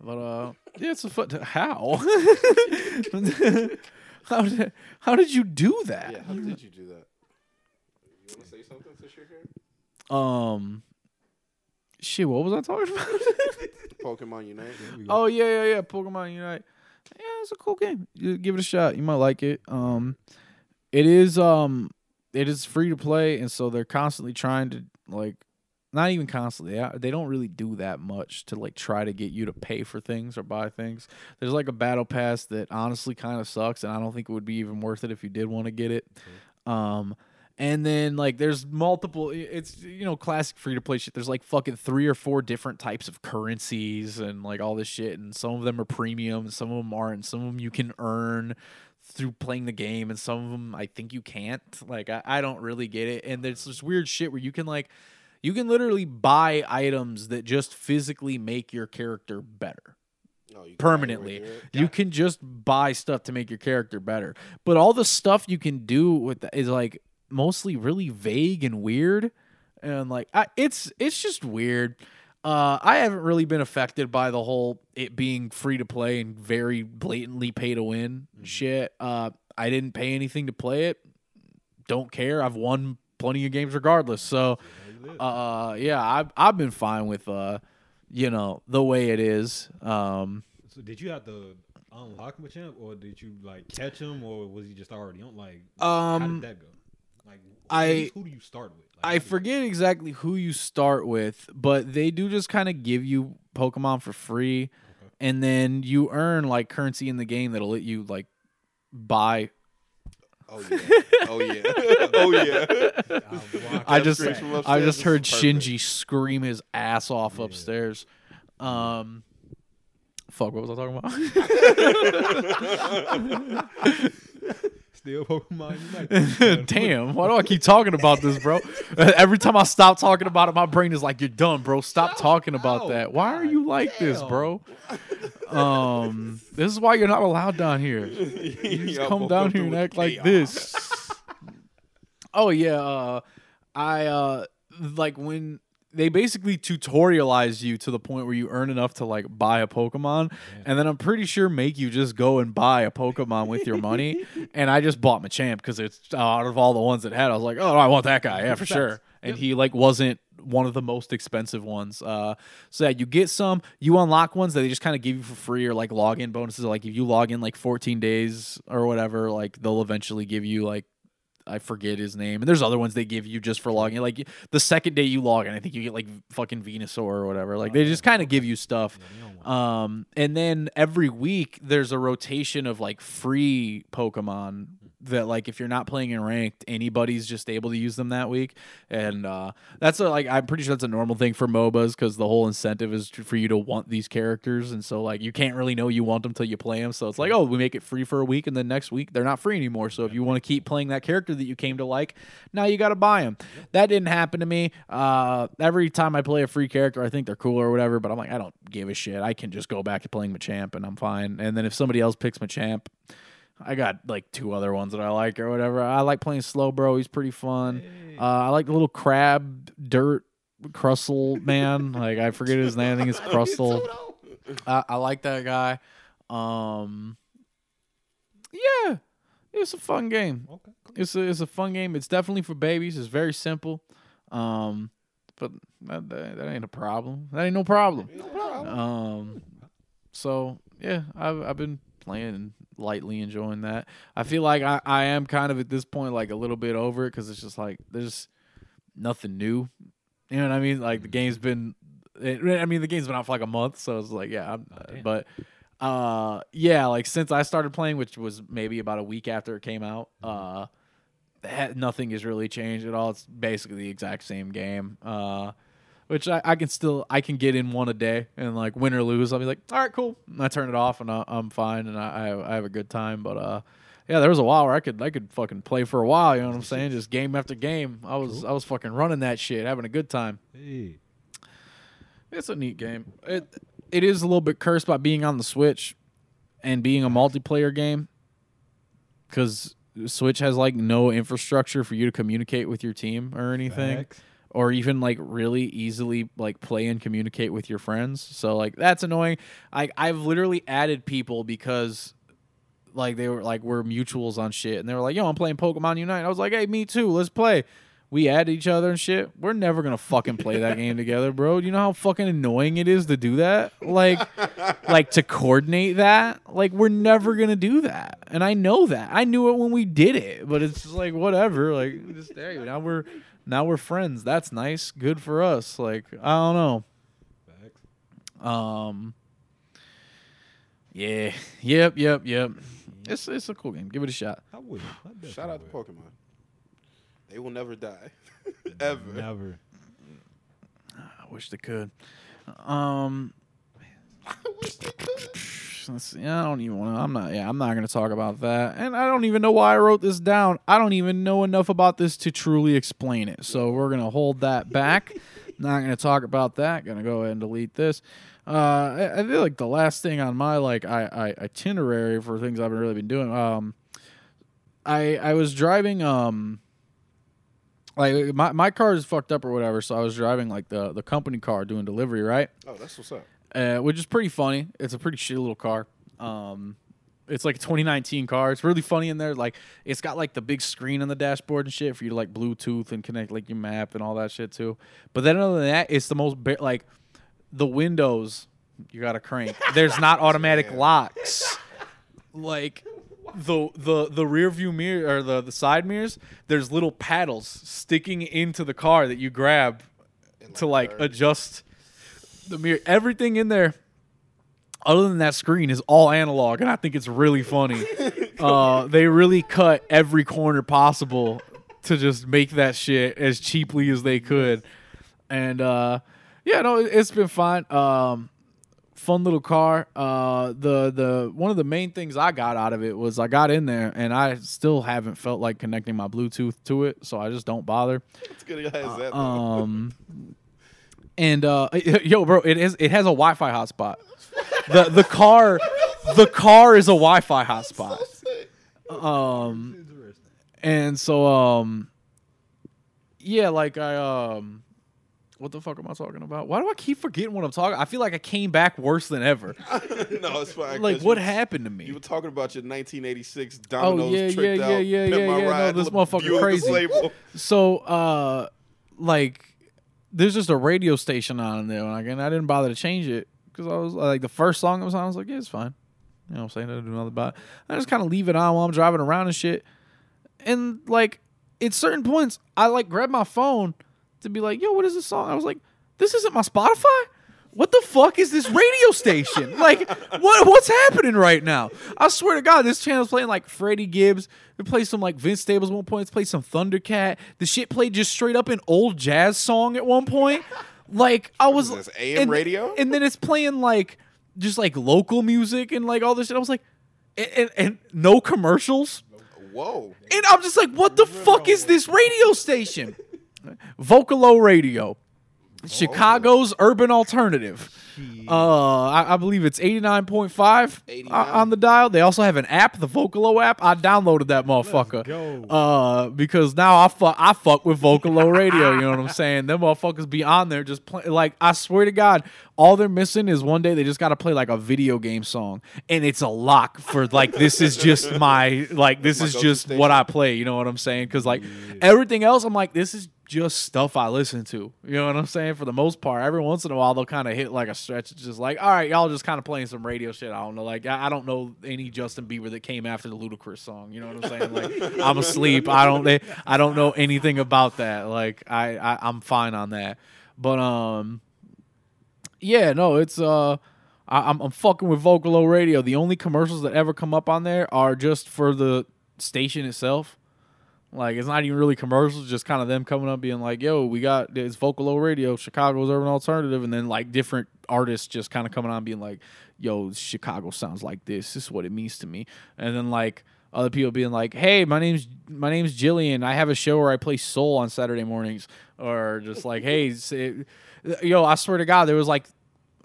But uh yeah, it's a fun how? how did how did you do that? Yeah, how did you do that? You want to say something since you're here? Um shit, what was I talking about? Pokemon Unite. Oh yeah, yeah, yeah. Pokemon Unite. Yeah, it's a cool game. You give it a shot. You might like it. Um, it is um, it is free to play, and so they're constantly trying to like, not even constantly. They they don't really do that much to like try to get you to pay for things or buy things. There's like a battle pass that honestly kind of sucks, and I don't think it would be even worth it if you did want to get it. Um, and then like there's multiple it's you know classic free to play shit. There's like fucking three or four different types of currencies and like all this shit and some of them are premium and some of them aren't. And some of them you can earn through playing the game and some of them I think you can't. Like I, I don't really get it. And there's this weird shit where you can like you can literally buy items that just physically make your character better No, you permanently. You can just buy stuff to make your character better. But all the stuff you can do with that is like mostly really vague and weird. And like I, it's it's just weird. Uh, I haven't really been affected by the whole it being free to play and very blatantly pay to win shit. Uh, I didn't pay anything to play it. Don't care. I've won plenty of games regardless. So, uh, yeah, I've I've been fine with uh, you know, the way it is. Um, So did you have to unlock Machamp, or did you like catch him, or was he just already on? Like, Um, how did that go? Like, I- who do you start with? Like, I how you- forget exactly who you start with, but they do just kind of give you Pokemon for free, and then you earn like currency in the game that'll let you like buy. Oh yeah. Oh yeah. oh yeah. I'll walk I up just straight back. from I just heard. Shinji scream his ass off Yeah. upstairs. Um, fuck, what was I talking about? Still Pokemon Unite. Damn, why do I keep talking about this, bro? Every time I stop talking about it, my brain is like, "You're done, bro. Stop talking about that. Why are you like this, bro?" Um, this is why you're not allowed down here. You just come down here and act like this. oh yeah, uh, I uh, like when they basically tutorialize you to the point where you earn enough to like buy a Pokemon, and then I'm pretty sure make you just go and buy a Pokemon with your money. and I just bought Machamp because it's uh, out of all the ones it had, I was like, oh, I want that guy, yeah, for sure. And he like wasn't one of the most expensive ones. Uh, so yeah, you get some, you unlock ones that they just kind of give you for free or like login bonuses. Like if you log in like 14 days or whatever, like they'll eventually give you like I forget his name. And there's other ones they give you just for logging. Like the second day you log in, I think you get like fucking Venusaur or whatever. Like they just kind of give you stuff. Yeah, you don't want- Um, and then every week there's a rotation of like free Pokemon that like if you're not playing in ranked, anybody's just able to use them that week. And uh, that's a, like I'm pretty sure that's a normal thing for MOBAs because the whole incentive is to- for you to want these characters, and so like you can't really know you want them till you play them. So it's like oh we make it free for a week, and then next week they're not free anymore. So if you want to keep playing that character that you came to like, now you got to buy them. That didn't happen to me. Uh, every time I play a free character, I think they're cool or whatever, but I'm like I don't give a shit. I can just go back to playing Machamp and I'm fine. And then if somebody else picks Machamp. I got like two other ones that I like or whatever. I like playing Slowbro. He's pretty fun. Hey. Uh, I like the little crab dirt Crustle man. like I forget his name. I think it's Crustle. I, I like that guy. Um, yeah, it's a fun game. okay, cool. It's a it's a fun game. It's definitely for babies. It's very simple. Um, but that, that, that ain't a problem. That ain't no problem. No problem. Um, so yeah, I've I've been playing and lightly enjoying that. I feel like I, I am kind of at this point like a little bit over it because it's just like there's nothing new. You know what I mean? Like the game's been, it, I mean the game's been out for like a month, so it's like yeah, I'm, Oh, but uh yeah, like since I started playing, which was maybe about a week after it came out, Mm-hmm. uh. Nothing has really changed at all. It's basically the exact same game. Uh, which I, I can still I can get in one a day and like win or lose I'll be like all right cool. And I turn it off and I, I'm fine and I, I have, a good time. But uh yeah there was a while where I could I could fucking play for a while you know what I'm saying? Just game after game. I was I was fucking running that shit having a good time. Hey. it's a neat game. It it is a little bit cursed by being on the Switch and being a multiplayer game because Switch has like no infrastructure for you to communicate with your team or anything. Facts. Or even like really easily like play and communicate with your friends. So like that's annoying. I I've literally added people because like they were like we're mutuals on shit and they were like, "Yo, I'm playing Pokemon Unite." I was like, "Hey, me too. Let's play." We add each other and shit. We're never gonna fucking play that game together, bro. You know how fucking annoying it is to do that? Like, like to coordinate that? Like, we're never gonna do that. And I know that. I knew it when we did it, but it's just like whatever. Like, just hey, now we're now we're friends. That's nice. Good for us. Like, I don't know. Facts. Um. Yeah. Yep. Yep. Yep. It's it's a cool game. Give it a shot. I would. I Shout out to. Pokemon. They will never die. Ever. Never. I wish they could. Um. I don't even want to. I'm not. Yeah, I'm not going to talk about that. And I don't even know why I wrote this down. I don't even know enough about this to truly explain it. So we're going to hold that back. not going to talk about that. Going to go ahead and delete this. Uh, I, I feel like the last thing on my like I, I itinerary for things I've really been doing. Um, I I was driving um like my, my car is fucked up or whatever so i was driving like the, the company car doing delivery right Oh, that's what's up. Uh, which is pretty funny. It's a pretty shitty little car. Um it's like a 2019 car. It's really funny in there. Like it's got like the big screen on the dashboard and shit for you to like bluetooth and connect like your map and all that shit too. But then other than that it's the most ba- like the windows you gotta crank. There's not automatic locks. Like the the the rear view mirror or the the side mirrors, there's little paddles sticking into the car that you grab to like third. adjust the mirror. Everything in there, other than that screen, is all analog, and I think it's really funny. uh, they really cut every corner possible to just make that shit as cheaply as they could, and uh, yeah, no, it- it's been fine. Um, fun little car. Uh, the the one of the main things I got out of it was I got in there and I still haven't felt like connecting my Bluetooth to it, so I just don't bother. It's good. It has that. though. Um, and uh, yo, bro, it is it has a Wi-Fi hotspot. the The car, the car is a Wi-Fi hotspot. Um, and so um, yeah, like I um. What the fuck am I talking about? Why do I keep forgetting what I'm talking? I feel like I came back worse than ever. no, it's fine. Like, what you- happened to me? You were talking about your 1986 Oh, Domino's yeah, tricked yeah, out yeah, yeah, yeah, yeah, no, this motherfucker crazy. label. So, uh, like, there's just a radio station on there, like, and I didn't bother to change it because I was like, the first song that was on, I was like, yeah, it's fine. You know what I'm saying? I do nothing about it. I just kind of leave it on while I'm driving around and shit. And like, at certain points, I like grab my phone to be like, yo, what is this song? I was like, this isn't my Spotify. What the fuck is this radio station? like, what what's happening right now? I swear to God, this channel's playing like Freddie Gibbs. It plays some like Vince Staples at one point. It's played some Thundercat. The shit played just straight up an old jazz song at one point. Like I was Is this AM and- radio? and then it's playing like just like local music and like all this shit. I was like, and, and, and no commercials. Whoa. And I'm just like, what the fuck is this radio station? Vocalo Radio, Chicago's urban alternative. Uh, I, I believe it's 89.5 89. on the dial. They also have an app, the Vocalo app. I downloaded that motherfucker. Uh, because now I fuck, I fuck with Vocalo Radio. You know what I'm saying? Them motherfuckers be on there just play. Like I swear to God, all they're missing is one day they just got to play like a video game song, and it's a lock for like this is just my like this My is just what I play. You know what I'm saying? Because like everything else, I'm like this is just stuff I listen to. You know what I'm saying? For the most part, every once in a while they'll kind of hit like a stretch. It's just like, all right, y'all just kind of playing some radio shit. I don't know. Like I, I don't know any Justin Bieber that came after the Ludacris song. You know what I'm saying? Like I'm asleep. I don't. They, I don't know anything about that. Like I, I I'm fine on that. But um, yeah, no, it's uh. I, I'm, I'm fucking with Vocalo Radio. The only commercials that ever come up on there are just for the station itself. Like it's not even really commercials, just kind of them coming up being like, "Yo, we got it's Vocalo Radio, Chicago's urban alternative," and then like different artists just kind of coming on being like, "Yo, Chicago sounds like this. This is what it means to me," and then like other people being like, "Hey, my name's my name's Jillian. I have a show where I play soul on Saturday mornings," or just like, "Hey, say, yo, I swear to God, there was like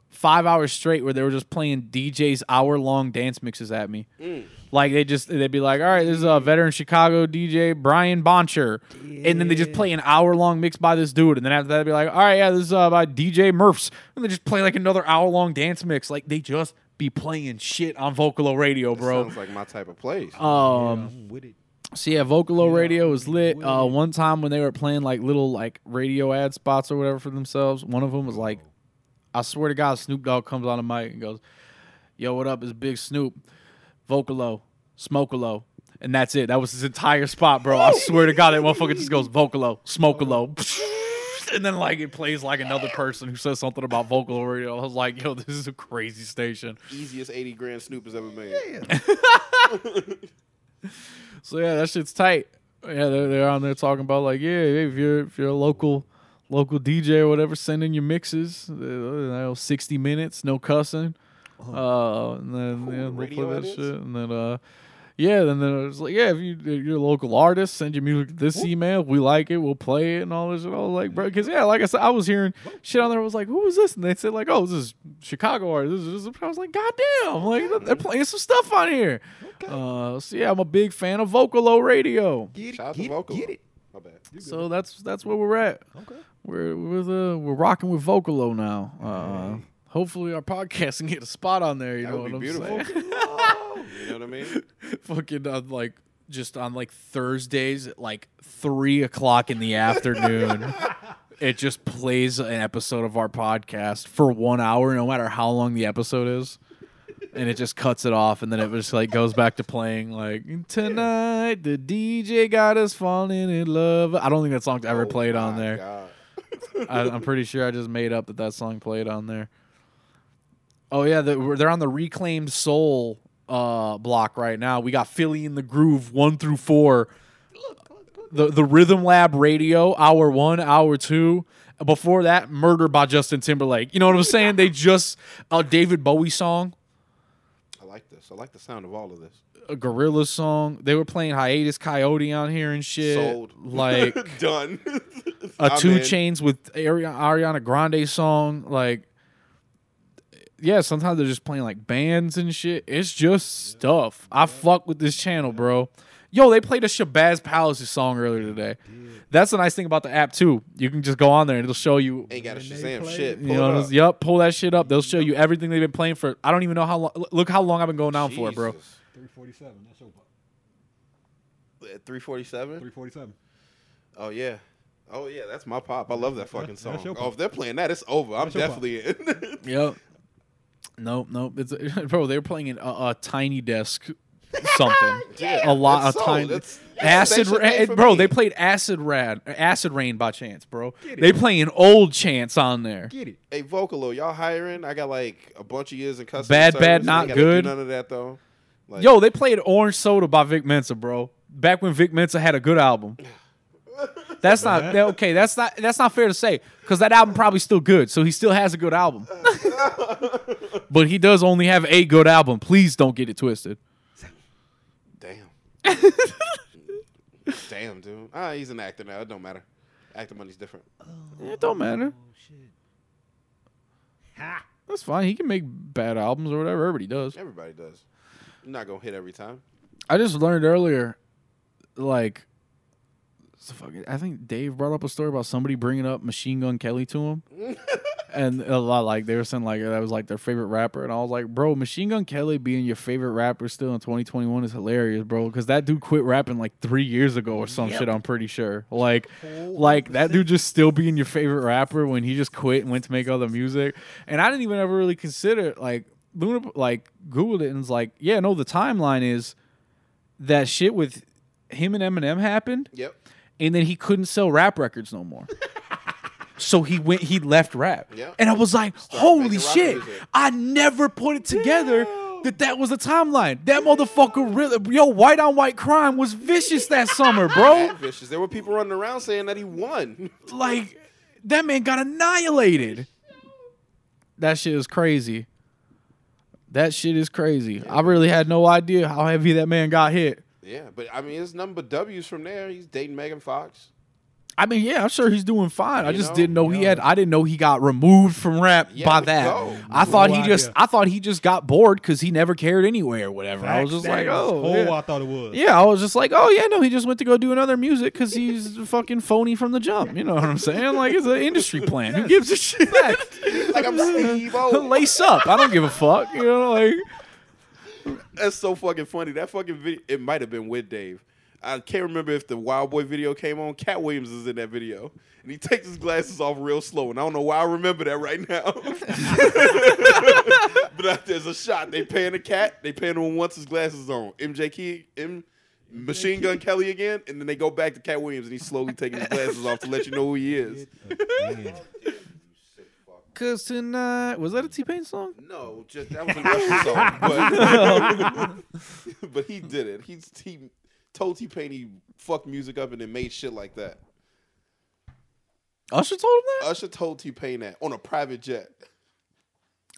five hours straight where they were just playing DJ's hour long dance mixes at me. Like they just they'd be like, all right, this is a veteran Chicago DJ Brian Boncher, and then they just play an hour long mix by this dude, and then after that they'd be like, all right, yeah, this is uh, by DJ Murphs, and they just play like another hour long dance mix. Like they just be playing shit on Vocalo Radio, bro. Sounds like my type of place. Um, I'm with it. so yeah, Vocalo Radio was lit. Uh, one time when they were playing like little like radio ad spots or whatever for themselves, one of them was like, I swear to God, Snoop Dogg comes on the mic and goes, "Yo, what up? It's Big Snoop, Vocalo, Smokalo." And that's it. That was his entire spot, bro. I swear to God, that motherfucker just goes Vocalo, Smokalo. And then like it plays like another person who says something about Vocalo Radio. I was like, yo, this is a crazy station. Easiest 80 grand Snoop has ever made. So yeah, that shit's tight. Yeah, they're, they're on there talking about like, yeah, if you're if you're a local local DJ or whatever, send in your mixes. Uh, you know, sixty minutes, no cussing. Uh, and then yeah, they'll play that edits? shit, and then uh, yeah, then then it's like, yeah, if you if you're a local artist, send your music to this email. If we like it, we'll play it and all this. And I was like, bro, because yeah, like I said, I was hearing shit on there. I was like, who is this? And they said like, oh, this is Chicago artist. This is, I was like, goddamn, like they're playing some stuff on here. Uh, so yeah, I'm a big fan of Vocalo Radio. Get Shout out it, to get, Vocal. it, get it. My bad. So that's that's where we're at. Okay. We're we're uh, we're rocking with Vocalo now. Uh, hopefully our podcast can get a spot on there. You That know what I'm beautiful. saying? You know what I mean? Fucking on like just on like Thursdays at like three o'clock in the afternoon. It just plays an episode of our podcast for one hour, no matter how long the episode is. and it just cuts it off, and then it just like goes back to playing like tonight. The DJ got us falling in love. I don't think that song's ever Oh played on there. God. I, I'm pretty sure I just made up that that song played on there. Oh yeah, the, they're on the Reclaimed Soul uh, block right now. We got Philly in the Groove one through four. The the Rhythm Lab Radio hour one, hour two. Before that, Murder by Justin Timberlake. You know what I'm saying? they just a David Bowie song, I like this. I like the sound of all of this. A Gorilla song. They were playing Hiatus Kaiyote on here and shit. Sold. Like done. a I'm two in. chains with Ariana Grande song. Like, yeah, sometimes they're just playing like bands and shit. It's just stuff. I fuck with this channel, bro. Yo, they played a Shabazz Palace song earlier today. That's the nice thing about the app too. You can just go on there and it'll show you. Ain't got to When Shazam shit. it, You Pull know, it what. I'm- yup, pull that shit up. They'll show you everything they've been playing for. I don't even know how long. Look how long I've been going down for it, bro. Jesus. 347. That's your part. At 347? 347. Oh, yeah. Oh, yeah. That's my pop. I love that fucking That's song. your Oh, if they're playing that, it's over. I'm That's your pop. definitely in. Yep. Nope, nope. It's bro. They were playing in a, a tiny desk, something. Yeah, a lot that's of sold. tiny. That's- acid, Ra- eh, bro. me. They played acid rad, acid rain by chance, bro. They playing old chance on there. Get it. Hey, Vocalo, y'all hiring? I got like a bunch of years in customer Bad, service. bad, not ain't gotta do good. None of that though. Like, Yo, they played Orange Soda by Vic Mensa, bro. Back when Vic Mensa had a good album. That's not that- okay. That's not that's not fair to say because that album probably still good. So he still has a good album, but he does only have a good album. Please don't get it twisted. damn, damn, dude. Ah, he's an actor now. It don't matter. Actor money's different. Oh, It don't matter. Oh shit. Ha. That's fine. He can make bad albums or whatever. Everybody does. Everybody does. You're not gonna hit every time. I just learned earlier, like, so fucking- I think Dave brought up a story about somebody bringing up Machine Gun Kelly to him, and a lot like they were saying like that was like their favorite rapper, and I was like, bro, Machine Gun Kelly being your favorite rapper still in 2021 is hilarious, bro, because that dude quit rapping like three years ago or some shit. I'm pretty sure, like, like that dude just still being your favorite rapper when he just quit and went to make other music, and I didn't even ever really consider like. Luna like Googled it and was like, yeah, no, the timeline is that shit with him and Eminem happened, Yep. and then he couldn't sell rap records no more. so he went, he left rap, Yeah. and I was like, "Holy shit!" I never put it together that that was a timeline. That motherfucker, really, yo, white on white crime was vicious that summer, bro. Mad vicious. There were people running around saying that he won. like that man got annihilated. That shit is crazy. That shit is crazy. I really had no idea how heavy that man got hit. yeah, but I mean, it's nothing but W's from there. He's dating Megan Fox. I mean, yeah, I'm sure he's doing fine. I just know? didn't know he Yeah. had. I didn't know he got removed from rap Yeah, by that. go. I thought No he just. I thought he just got bored because he never cared anyway or whatever. I was Facts. just like, oh, That's oh, whole yeah. I thought it was. Yeah, I was just like, oh yeah, no, he just went to go do another music because he's fucking phony from the jump. You know what I'm saying? Like it's an industry plan. Who gives a shit? Like I'm Steve O. Lace up. I don't give a fuck. You know, like That's so fucking funny. That fucking video. It might have been with Dave. I can't remember if the Wild Boy video came on. Katt Williams is in that video, and he takes his glasses off real slow. And I don't know why I remember that right now. but uh, there's a shot. They pan the cat. They pan him once his glasses on. MGK, M, Machine Gun Kelly again, and then they go back to Katt Williams, and he's slowly taking his glasses off to let you know who he is. Cause tonight was that a T Pain song? No, just that was a Russian song, but but he did it. He's he told T Pain he fucked music up and then made shit like that. Usher told him that. Usher told T Pain that on a private jet.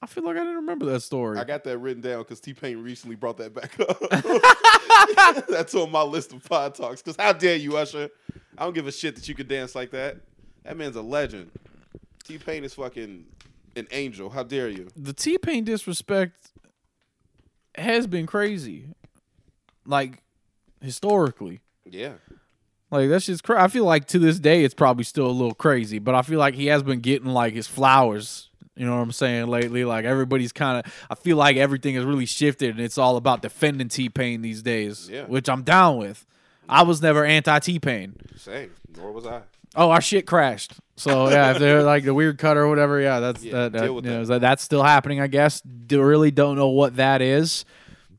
I feel like I didn't remember that story. I got that written down because T Pain recently brought that back up. That's on my list of pod talks. Because how dare you, Usher? I don't give a shit that you could dance like that. That man's a legend. T Pain is fucking an angel. How dare you? the T Pain disrespect has been crazy, like historically. Yeah. Like that's just crazy. I feel like to this day it's probably still a little crazy, but I feel like he has been getting like his flowers. You know what I'm saying lately? Like everybody's kind of. I feel like everything has really shifted, and it's all about defending T Pain these days, Yeah. which I'm down with. I was never anti T Pain. Same. Nor was I. Oh, our shit crashed. So yeah, if they're like the weird cut or whatever, yeah, that's Yeah, that, that, you know, that. that's still happening. I guess. Do, really don't know what that is.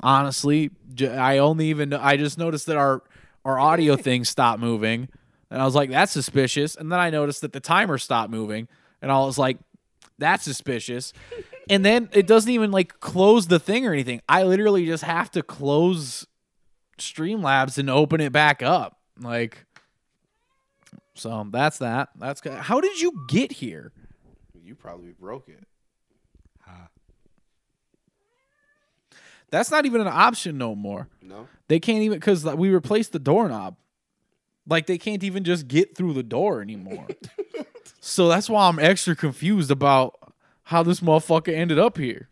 Honestly, I only even I just noticed that our our audio thing stopped moving, and I was like, that's suspicious. And then I noticed that the timer stopped moving, and I was like, that's suspicious. and then it doesn't even like close the thing or anything. I literally just have to close Streamlabs and open it back up. Like, so that's that. That's good. How did you get here? You probably broke it. That's not even an option no more. No. They can't even because we replaced the doorknob. Like they can't even just get through the door anymore. so that's why I'm extra confused about how this motherfucker ended up here.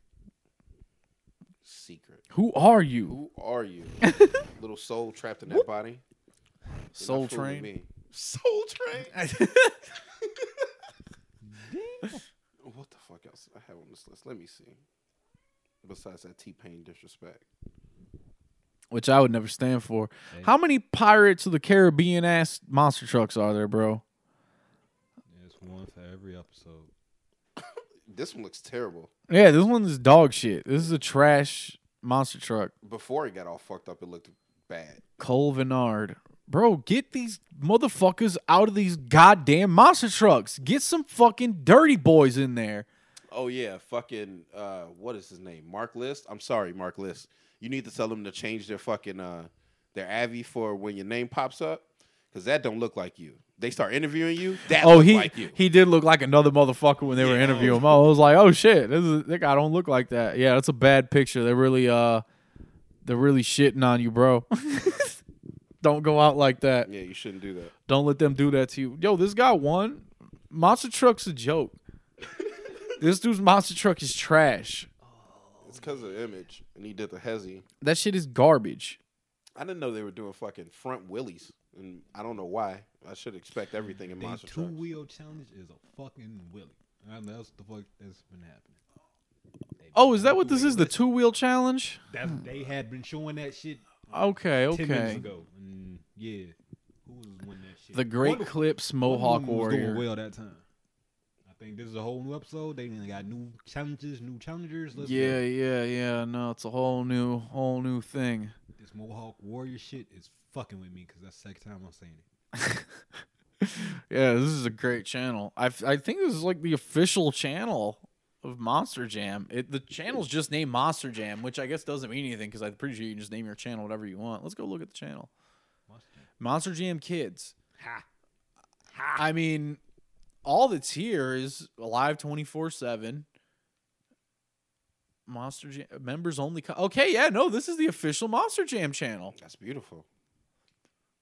Secret. Who are you? Who are you? Little soul trapped in that body. You're Soul Train. me. Soul Train. what the fuck else I have on this list? Let me see. Besides that T Pain disrespect. Which I would never stand for. How many Pirates of the Caribbean ass monster trucks are there, bro? there's one for every episode. This one looks terrible. Yeah, this one is dog shit. This is a trash monster truck. Before it got all fucked up, it looked bad. Cole Venard. Bro, get these motherfuckers out of these goddamn monster trucks. Get some fucking dirty boys in there. Oh yeah, fucking uh what is his name? Mark List. I'm sorry, Mark List. You need to tell them to change their fucking uh their Avi for when your name pops up. Cause that don't look like you. They start interviewing you. That Oh, he like you. he did look like another motherfucker when they were interviewing him. I was like, oh shit, this is that guy don't look like that. Yeah, that's a bad picture. They're really uh they're really shitting on you, bro. don't go out like that. Yeah, you shouldn't do that. Don't let them do that to you. Yo, this guy won. Monster truck's a joke. This dude's monster truck is trash. It's because of image, and he did the hezzy. That shit is garbage. I didn't know they were doing fucking front wheelies, and I don't know why. I should expect everything in They monster two trucks. wheel challenge is a fucking willy. And that's the fuck that's been happening. They Oh, is that what this is? The two wheel challenge? That's, they had been showing that shit Okay, ten minutes okay. ago. And yeah, who was winning that shit? The Great One Clips one of Mohawk them was doing Warrior. well that time. Think this is a whole new episode. They got new challenges, new challengers. Let's Yeah, go. yeah, yeah. No, it's a whole new, whole new thing. This Mohawk Warrior shit is fucking with me because that's the second time I'm saying it. Yeah, this is a great channel. I I think this is like the official channel of Monster Jam. It the channel's just named Monster Jam, which I guess doesn't mean anything because I'm pretty sure you can just name your channel whatever you want. Let's go look at the channel. Monster Jam Kids. Ha. I mean, all that's here is live 24 7. Monster Jam members only. Co- okay, yeah, no, this is the official Monster Jam channel. That's beautiful.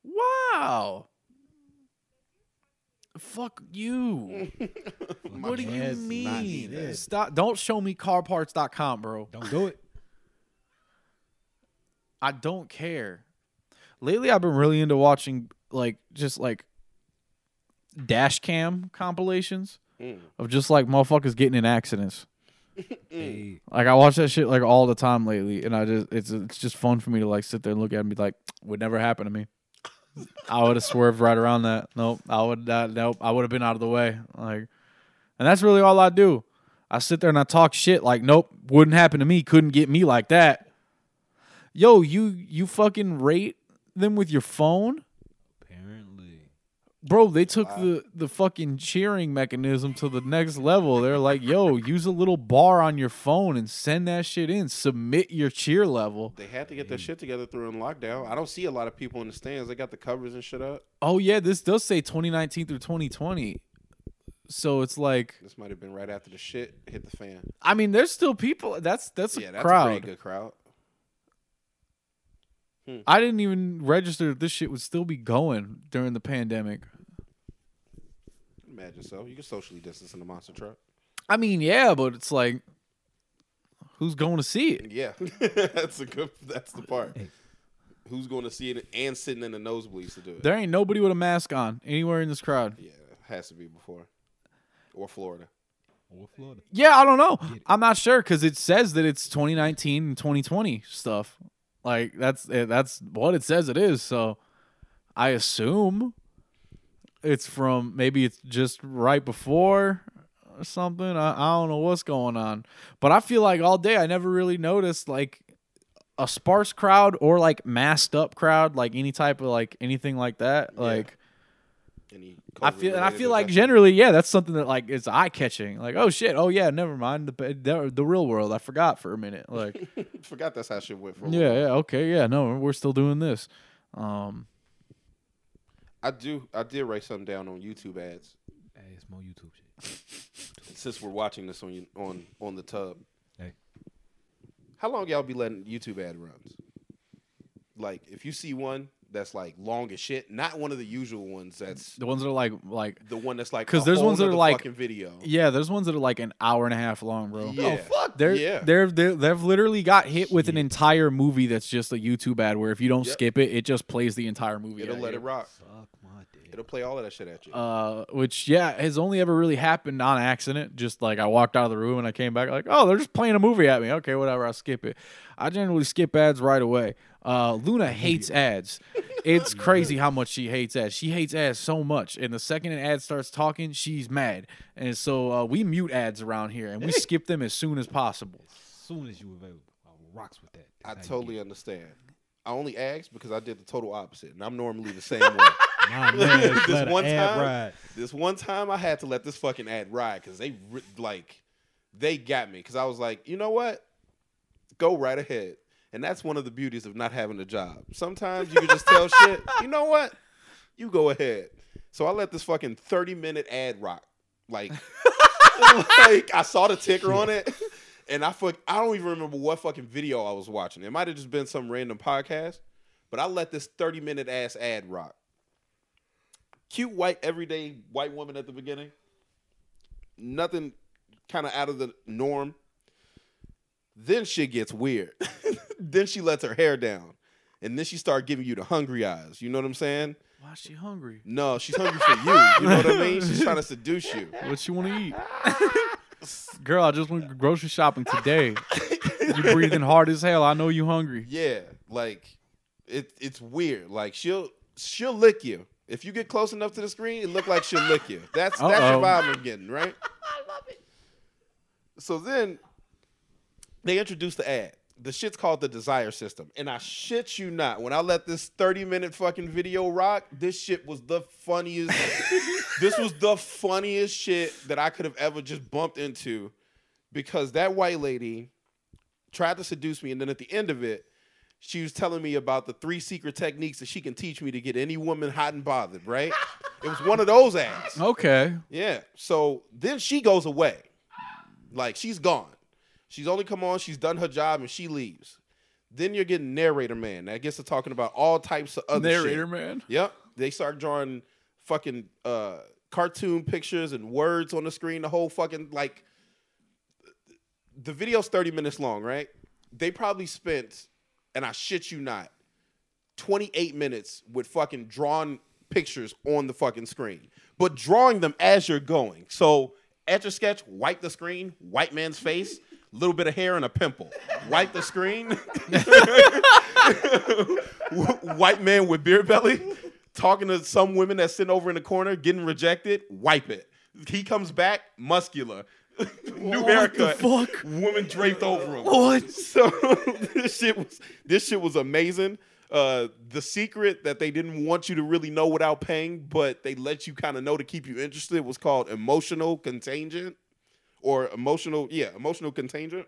Wow. Fuck you. what do you mean? Stop. Don't show me carparts.com, bro. Don't do it. I don't care. Lately, I've been really into watching like just like dash cam compilations Mm. of just like motherfuckers getting in accidents. Hey, Like I watch that shit like all the time lately, and I just it's it's just fun for me to like sit there and look at it and be like, would never happen to me. I would have swerved right around that. Nope, I would uh, nope, I would have been out of the way. Like, and that's really all I do. I sit there and I talk shit like, nope, wouldn't happen to me. Couldn't get me like that. Yo, you you fucking rate them with your phone, apparently. Bro. They took uh, the the fucking cheering mechanism to the next level. They're like, yo, use a little bar on your phone and send that shit in. Submit your cheer level. They had to get their shit together through in lockdown. I don't see a lot of people in the stands. They got the covers and shit up. Oh yeah, this does say 2019 through 2020. So it's like, This might have been right after the shit hit the fan. I mean, there's still people. That's that's a yeah, that's a crowd. pretty good crowd. Hmm. I didn't even register that this shit would still be going during the pandemic. Imagine so. You can socially distance in the monster truck. I mean, yeah, but it's like, who's going to see it? Yeah, that's a good. That's the part. Who's going to see it and sitting in the nosebleeds to do it? There ain't nobody with a mask on anywhere in this crowd. yeah, has to be before or Florida. Or Florida. Yeah, I don't know. I'm not sure because it says that it's 2019 and 2020 stuff. Like that's eh, that's what it says it is. So I assume it's from maybe it's just right before or something. I, I don't know what's going on, but I feel like all day I never really noticed like a sparse crowd or like masked up crowd, like any type of like anything like that. Yeah. Like Any I feel and I feel like generally, yeah, that's something that like is eye catching. Like oh shit, oh yeah, never mind the the, the real world. I forgot for a minute. Like forgot that's how shit went for. a yeah, while. yeah, okay, yeah, no, we're still doing this. Um, I do. I did write something down on YouTube ads. Hey, it's more YouTube shit. Since we're watching this on you- on on the tub, Hey. how long y'all be letting YouTube ad runs? Like, if you see one that's like long as shit, not one of the usual ones. That's the ones that are like like the one that's like because there's whole ones that are like- fucking video. Yeah, there's ones that are like an hour and a half long, bro. Yeah. Oh, fuck? They're, Yeah. they're they're they've literally got hit with an entire movie that's just a YouTube ad where if you don't Yep. skip it, it just plays the entire movie. It'll let you. it rock. Suck my dick. It'll play all of that shit at you. Uh, which yeah has only ever really happened on accident. Just like I walked out of the room and I came back like, oh, they're just playing a movie at me. Okay, whatever. I'll skip it. I generally skip ads right away. Uh, Luna hates ads. It's crazy how much she hates ads. She hates ads so much, and the second an ad starts talking, she's mad. And so uh, we mute ads around here and we skip them as soon as possible. As soon as you available, I rocks with that. I That's how you totally understand. I only asked because I did the total opposite, and I'm normally the same way. Man, This one time- ride. This one time I had to let this fucking ad ride because they like they got me because I was like, you know what? Go right ahead. And that's one of the beauties of not having a job. Sometimes you can just tell shit. You know what? You go ahead. So I let this fucking thirty minute ad rock. Like, like I saw the ticker on it, and I fuck, I don't even remember what fucking video I was watching. It might have just been some random podcast, but I let this thirty minute ass ad rock cute white everyday white woman at the beginning. Nothing kind of out of the norm. Then shit gets weird. then she lets her hair down. And then she start giving you the hungry eyes. You know what I'm saying? Why is she hungry? No, she's hungry for you. You know what I mean? She's trying to seduce you. What she want to eat? Girl, I just went grocery shopping today. you breathing hard as hell. I know you hungry. Yeah, like it it's weird. Like she'll she'll lick you. If you get close enough to the screen, it look like she'll lick you. That's that's Uh-oh. your vibe I'm getting, right? I love it. So then they introduced the ad. The shit's called the Desire System. And I shit you not, when I let this 30 minute fucking video rock, this shit was the funniest. this was the funniest shit that I could have ever just bumped into because that white lady tried to seduce me. And then at the end of it, she was telling me about the three secret techniques that she can teach me to get any woman hot and bothered, right? it was one of those ads. Okay. Yeah. So then she goes away. Like she's gone. She's only come on, she's done her job, and she leaves. Then you're getting narrator man that gets to talking about all types of other Narrator shit. man. Yep. They start drawing fucking uh cartoon pictures and words on the screen, the whole fucking like the video's 30 minutes long, right? They probably spent, and I shit you not, 28 minutes with fucking drawn pictures on the fucking screen, but drawing them as you're going. So, etch a sketch, wipe the screen, white man's face, little bit of hair and a pimple. Wipe the screen, white man with beer belly, talking to some women that's sitting over in the corner, getting rejected, wipe it. He comes back, muscular. New haircut. fuck? Woman draped over him. What? So this shit was this shit was amazing. Uh, the secret that they didn't want you to really know without paying, but they let you kind of know to keep you interested was called emotional contagion, or emotional, yeah, emotional contagion.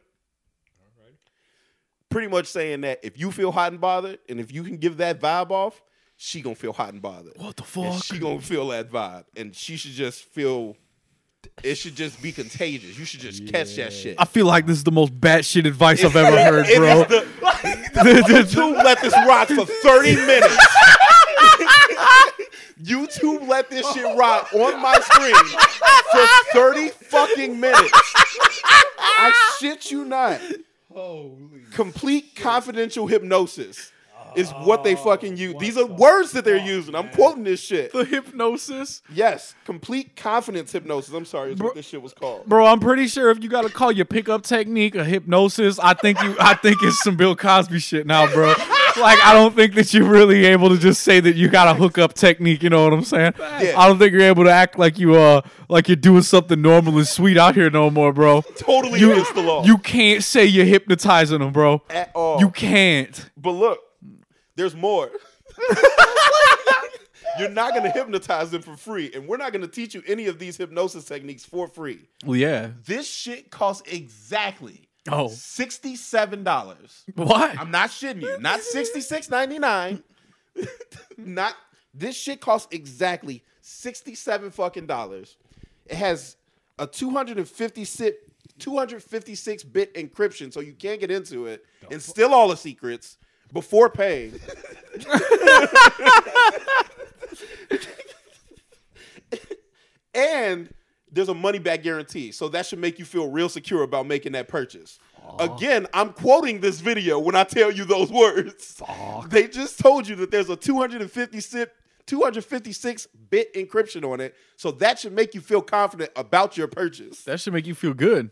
Pretty much saying that if you feel hot and bothered, and if you can give that vibe off, she gonna feel hot and bothered. What the And fuck? she gonna feel that vibe, and she should just feel. It should just be contagious. You should just catch that shit. I feel like this is the most batshit advice I've ever heard, It bro. is the- YouTube let this rock for 30 minutes. YouTube let this shit rock on my screen for 30 fucking minutes. I shit you not. Holy. Complete confidential hypnosis is what they fucking use. These are words that they're using. I'm quoting this shit. the hypnosis. Yes, complete confidence hypnosis. I'm sorry, is what this shit was called. Bro, I'm pretty sure if you gotta call your pickup technique a hypnosis, I think you I think it's some Bill Cosby shit now, bro. like I don't think that you're really able to just say that you got a hookup technique. You know what I'm saying? Yeah. I don't think you're able to act like you uh like you're doing something normal and sweet out here no more, bro. Totally You against the law. you can't say you're hypnotizing them, bro. at all. You can't. But look, there's more. You're not going to hypnotize them for free, and we're not going to teach you any of these hypnosis techniques for free. Well, yeah. This shit costs exactly Oh, sixty-seven dollars. what? I'm not shitting you. Not sixty-six ninety-nine. not this shit costs exactly sixty-seven fucking dollars. It has a 256 256 bit encryption, so you can't get into it, and still all the secrets before paying. and there's a money back guarantee, so that should make you feel real secure about making that purchase. Again, I'm quoting this video when I tell you those words. They just told you that there's a 256 256 bit encryption on it, so that should make you feel confident about your purchase. That should make you feel good.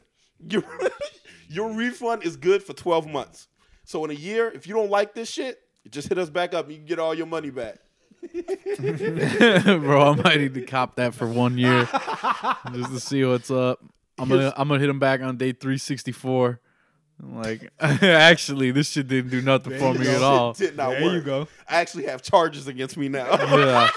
Your, your refund is good for 12 months. So in a year, if you don't like this shit, just hit us back up and you can get all your money back. bro, I might need to cop that for one year just to see what's up. I'm gonna I'm gonna hit him back on day 364. Like, actually, this shit didn't do nothing for you me go. at all. Did not There work. you go. I actually have charges against me now. Yeah.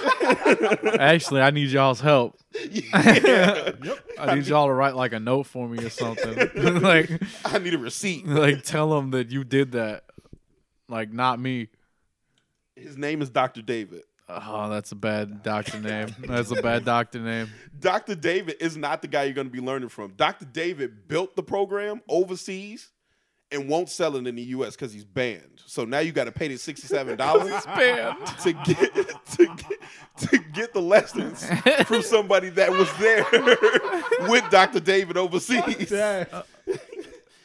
Actually, I need y'all's help. Yeah. I need y'all to write like a note for me or something. like, I need a receipt. like tell them that you did that. Like, not me. His name is Dr. David. Oh, that's a bad doctor name. That's a bad doctor name. Dr. David is not the guy you're going to be learning from. Dr. David built the program overseas and won't sell it in the US because he's banned. So now you got to pay the $67 to get to get to get the lessons from somebody that was there with Dr. David overseas. Uh,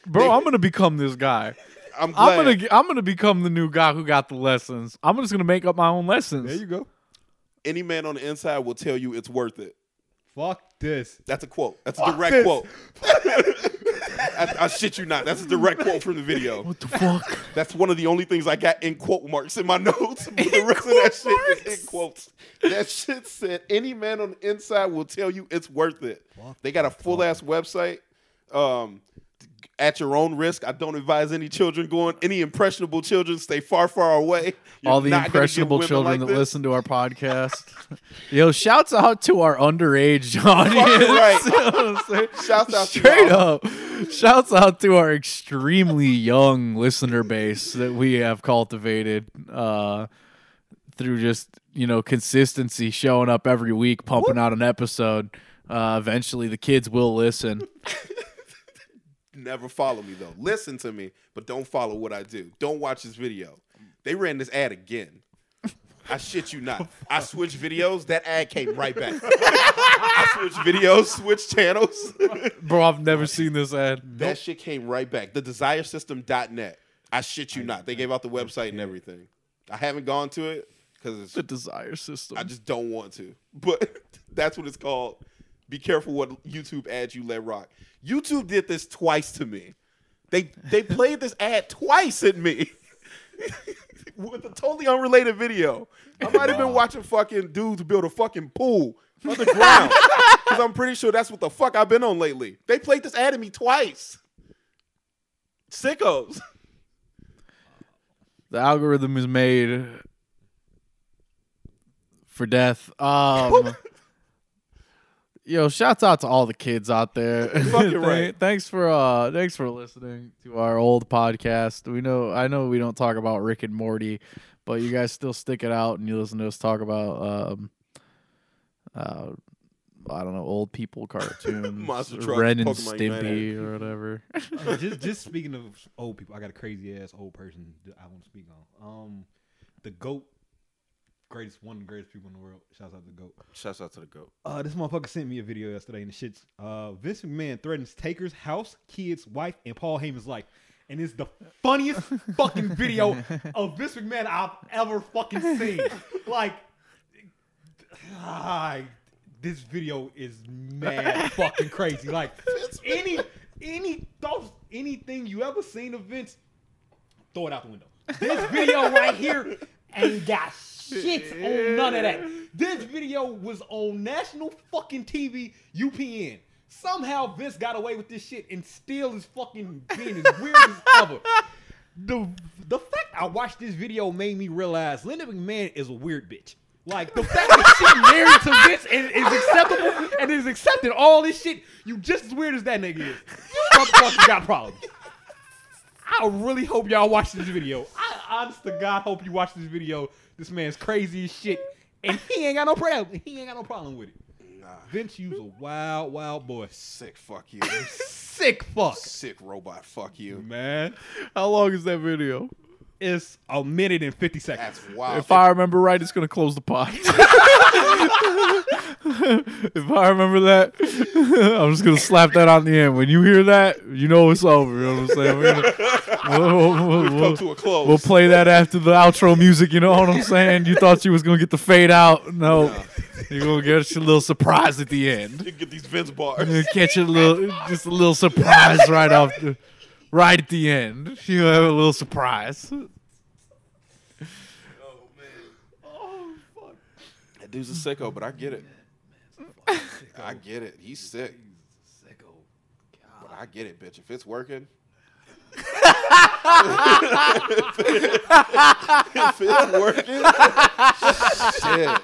bro, I'm gonna become this guy. I'm glad. I'm gonna g- I'm gonna become the new guy who got the lessons. I'm just gonna make up my own lessons. There you go. Any man on the inside will tell you it's worth it. Fuck this. That's a quote. That's a Fuck direct this. quote. I, I shit you not. That's a direct quote from the video. What the fuck? That's one of the only things I got in quote marks in my notes. But the rest of that shit is in quotes. That shit said any man on the inside will tell you it's worth it. They got a full ass website. Um, at your own risk, I don't advise any children going. Any impressionable children, stay far, far away. You're All the not gonna get impressionable children like that listen to our podcast. Yo, shouts out to our underage audience. right. You know what I'm saying? Shouts out Straight up. Shouts out to our extremely young listener base that we have cultivated uh, through just, you know, consistency, showing up every week, pumping out an episode. Uh, eventually, the kids will listen. Never follow me though. Listen to me, but don't follow what I do. Don't watch this video. They ran this ad again. I shit you not. I switched videos. That ad came right back. I switched videos, switched channels. Bro, I've never seen this ad. that shit came right back. The desiresystem.net. I shit you not. They gave out the website and everything. I haven't gone to it because it's The desire system. I just don't want to. But that's what it's called. Be careful what YouTube ads you let rock. YouTube did this twice to me. They they played this ad twice at me. With a totally unrelated video. I might have been watching fucking dudes build a fucking pool underground. Because I'm pretty sure that's what the fuck I've been on lately. They played this ad at me twice. Sickos. the algorithm is made for death. Um, yo, shouts out to all the kids out there. Fucking right. Thanks for uh, thanks for listening to our old podcast. We know I know we don't talk about Rick and Morty, but you guys still stick it out and you listen to us talk about um, uh, I don't know, old people cartoons, Monster or trucks, Ren and Pokemon Stimpy or whatever. Uh, just just speaking of old people, I got a crazy ass old person that I want to speak on. Um, the goat, greatest one of the greatest people in the world. Shouts out to the goat. Shouts out to the goat. Uh, this motherfucker sent me a video yesterday, and the shit's uh, Vince McMahon threatens Taker's house, kids, wife, and Paul Heyman's life, and it's the funniest fucking video of Vince McMahon I've ever fucking seen. Like, ah, this video is mad fucking crazy. Like, any any thoughts, anything you ever seen of Vince, throw it out the window. This video right here ain't got shit on none of that. This video was on national fucking TV, UPN. Somehow Vince got away with this shit and still is fucking being as weird as ever. The the fact I watched this video made me realize Linda McMahon is a weird bitch. Like the fact that she married to Vince and is acceptable and is accepted all this shit, you just as weird as that nigga is. You motherfuckers got problems. I really hope y'all watch this video. I honest to God hope you watch this video. This man's crazy as shit. And he ain't got no problem. He ain't got no problem with it. Nah, Vince, you's a wild, wild boy. sick. Fuck you. Sick fuck. sick robot. Fuck you. Man. How long is that video? It's a minute and 50 seconds. That's wild. If I remember right, it's gonna close the pod. if I remember that, I'm just gonna slap that on the end. When you hear that, you know it's over. You know what I'm saying? We're gonna, we'll, we'll- we'll- Come we'll- to a close. we'll play that after the outro music. You know what I'm saying? You thought you was gonna get the fade out. No, you're gonna get your little surprise at the end. You get these Vince bars. You're gonna catch a little, just a little surprise right off the, right at the end. You have a little surprise. Oh man. Oh fuck. That dude's a sicko, but I get it. I get it. He's sick. But I get it, bitch. If it's working. if it's working. shit.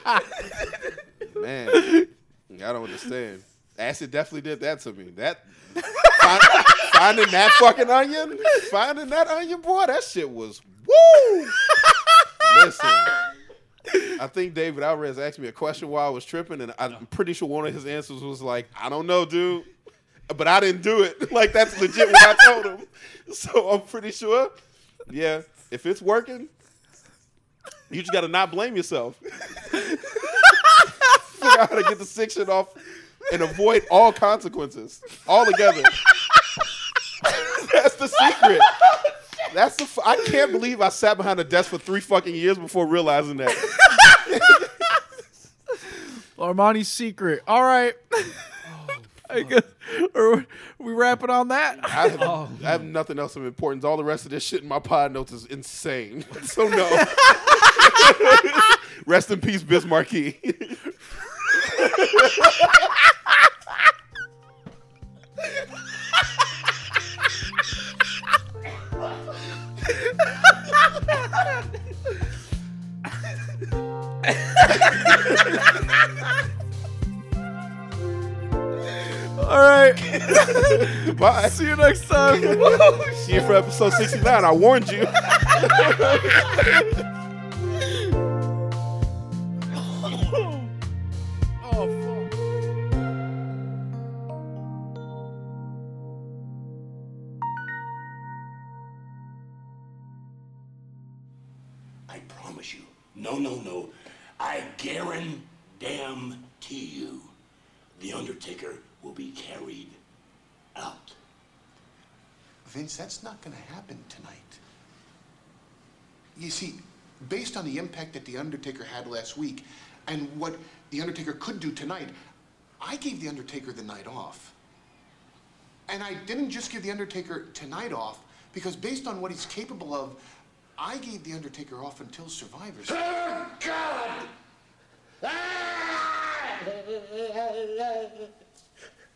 Man. I don't understand. Acid definitely did that to me. That find, finding that fucking onion, finding that onion, boy, that shit was woo. Listen. I think David Alvarez asked me a question while I was tripping, and I'm pretty sure one of his answers was like, "I don't know, dude," but I didn't do it. like that's legit what I told him. So I'm pretty sure, yeah, if it's working, you just got to not blame yourself. Figure out how to get the shit off and avoid all consequences altogether. that's the secret. That's the. F- I can't believe I sat behind a desk for three fucking years before realizing that. Armani's secret. All right. I guess, are we wrapping on that? I have, oh, I have nothing else of importance. All the rest of this shit in my pod notes is insane. So no. Rest in peace, Bismarcky. All right. Bye. See you next time. See you for episode 69. I warned you. going to happen tonight. You see, based on the impact that The Undertaker had last week and what The Undertaker could do tonight, I gave The Undertaker the night off. And I didn't just give The Undertaker tonight off because based on what he's capable of, I gave The Undertaker off until Survivors. Oh, God! Ah!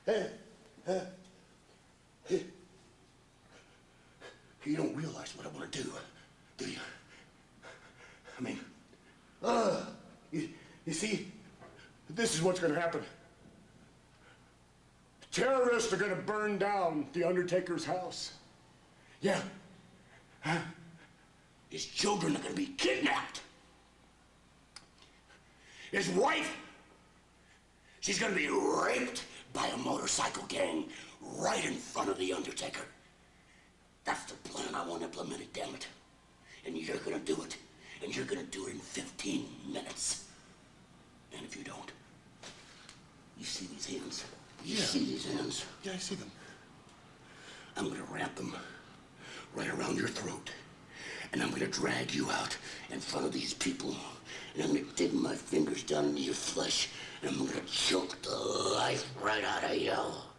You don't realize what I want to do, do you? I mean, uh, you, you see, this is what's going to happen. Terrorists are going to burn down the Undertaker's house. Yeah. Huh? His children are going to be kidnapped. His wife, she's going to be raped by a motorcycle gang right in front of the Undertaker. That's the plan I want implemented, damn it. And you're to do it. And you're to do it in 15 minutes. And if you don't, you see these hands? You Yeah. see these hands? Yeah, I see them. I'm gonna wrap them right around your throat. And I'm gonna drag you out in front of these people. And I'm gonna dig my fingers down into your flesh. And I'm gonna choke the life right out of you.